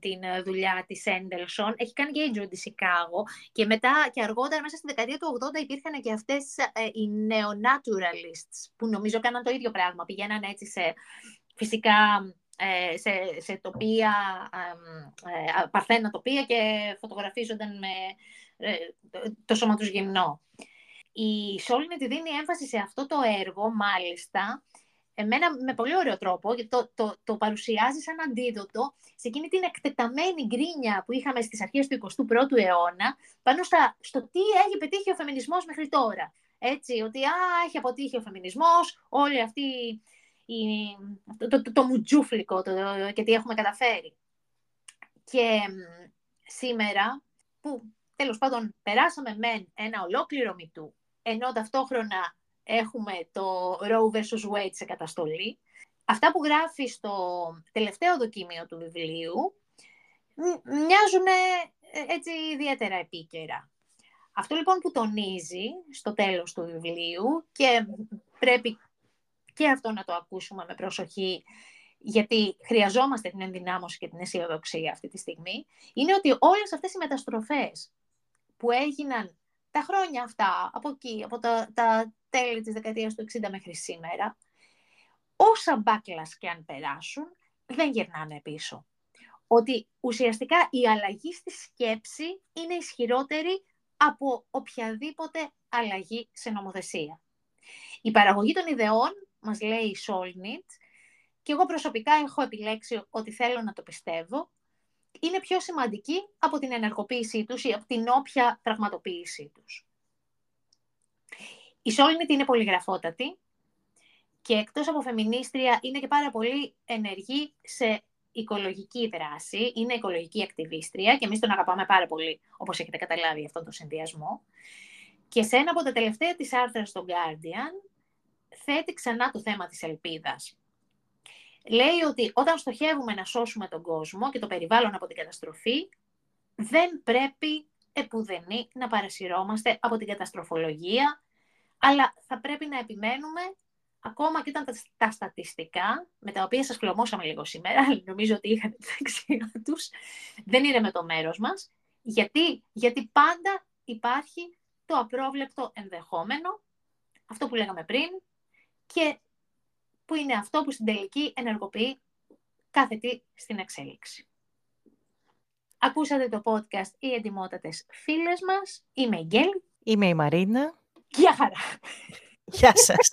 την ε, δουλειά της Έντελσον. Έχει κάνει και η Τζόντι Σικάγο και μετά και αργότερα μέσα στη δεκαετία του 80 υπήρχαν και αυτές ε, οι neo-naturalists που νομίζω κάναν το ίδιο πράγμα. Πηγαίναν έτσι σε φυσικά σε, σε τοπία, ε, παρθένα τοπία και φωτογραφίζονταν με το σώμα τους γυμνό. Η Σόλνη τη δίνει έμφαση σε αυτό το έργο, μάλιστα, εμένα με πολύ ωραίο τρόπο, γιατί το, το, το παρουσιάζει σαν αντίδοτο σε εκείνη την εκτεταμένη γκρίνια που είχαμε στις αρχές του 21ου αιώνα, πάνω στα, στο τι έχει πετύχει ο φεμινισμός μέχρι τώρα. Έτσι, ότι α, έχει αποτύχει ο φεμινισμός, όλη αυτή η, το, το, το, το μουτζούφλικο το, και τι έχουμε καταφέρει. Και σήμερα, που τέλος πάντων περάσαμε με ένα ολόκληρο μητού, ενώ ταυτόχρονα έχουμε το Roe vs. Wade σε καταστολή. Αυτά που γράφει στο τελευταίο δοκίμιο του βιβλίου μοιάζουν ε, έτσι ιδιαίτερα επίκαιρα. Αυτό λοιπόν που τονίζει στο τέλος του βιβλίου και πρέπει και αυτό να το ακούσουμε με προσοχή γιατί χρειαζόμαστε την ενδυνάμωση και την αισιοδοξία αυτή τη στιγμή, είναι ότι όλες αυτές οι μεταστροφές που έγιναν τα χρόνια αυτά, από εκεί, από τα, τα τέλη της δεκαετίας του 60 μέχρι σήμερα, όσα μπάκλας και αν περάσουν, δεν γυρνάνε πίσω. Ότι ουσιαστικά η αλλαγή στη σκέψη είναι ισχυρότερη από οποιαδήποτε αλλαγή σε νομοθεσία. Η παραγωγή των ιδεών, μας λέει η Solnit, και εγώ προσωπικά έχω επιλέξει ότι θέλω να το πιστεύω, είναι πιο σημαντική από την ενεργοποίησή τους ή από την όποια πραγματοποίησή τους. Η Σόλνιτς είναι πολυγραφότατη και εκτός από φεμινίστρια είναι και πάρα πολύ ενεργή σε οικολογική δράση, είναι οικολογική ακτιβίστρια και εμείς τον αγαπάμε πάρα πολύ, όπως έχετε καταλάβει αυτόν τον συνδυασμό. Και σε ένα από τα τελευταία της άρθρα στο Guardian θέτει ξανά το θέμα της ελπίδας. Λέει ότι όταν στοχεύουμε να σώσουμε τον κόσμο και το περιβάλλον από την καταστροφή, δεν πρέπει επουδενή να παρασυρώμαστε από την καταστροφολογία, αλλά θα πρέπει να επιμένουμε ακόμα και όταν τα, στατιστικά, με τα οποία σας κλωμώσαμε λίγο σήμερα, νομίζω ότι είχαν την αξία τους, δεν είναι με το μέρος μας. Γιατί, Γιατί πάντα υπάρχει το απρόβλεπτο ενδεχόμενο, αυτό που λέγαμε πριν, και που είναι αυτό που στην τελική ενεργοποιεί κάθε τι στην εξέλιξη. Ακούσατε το podcast «Οι εντυμότατες φίλες μας». Είμαι η Γκέλ. Είμαι η Μαρίνα. Γεια χαρά. Γεια σας.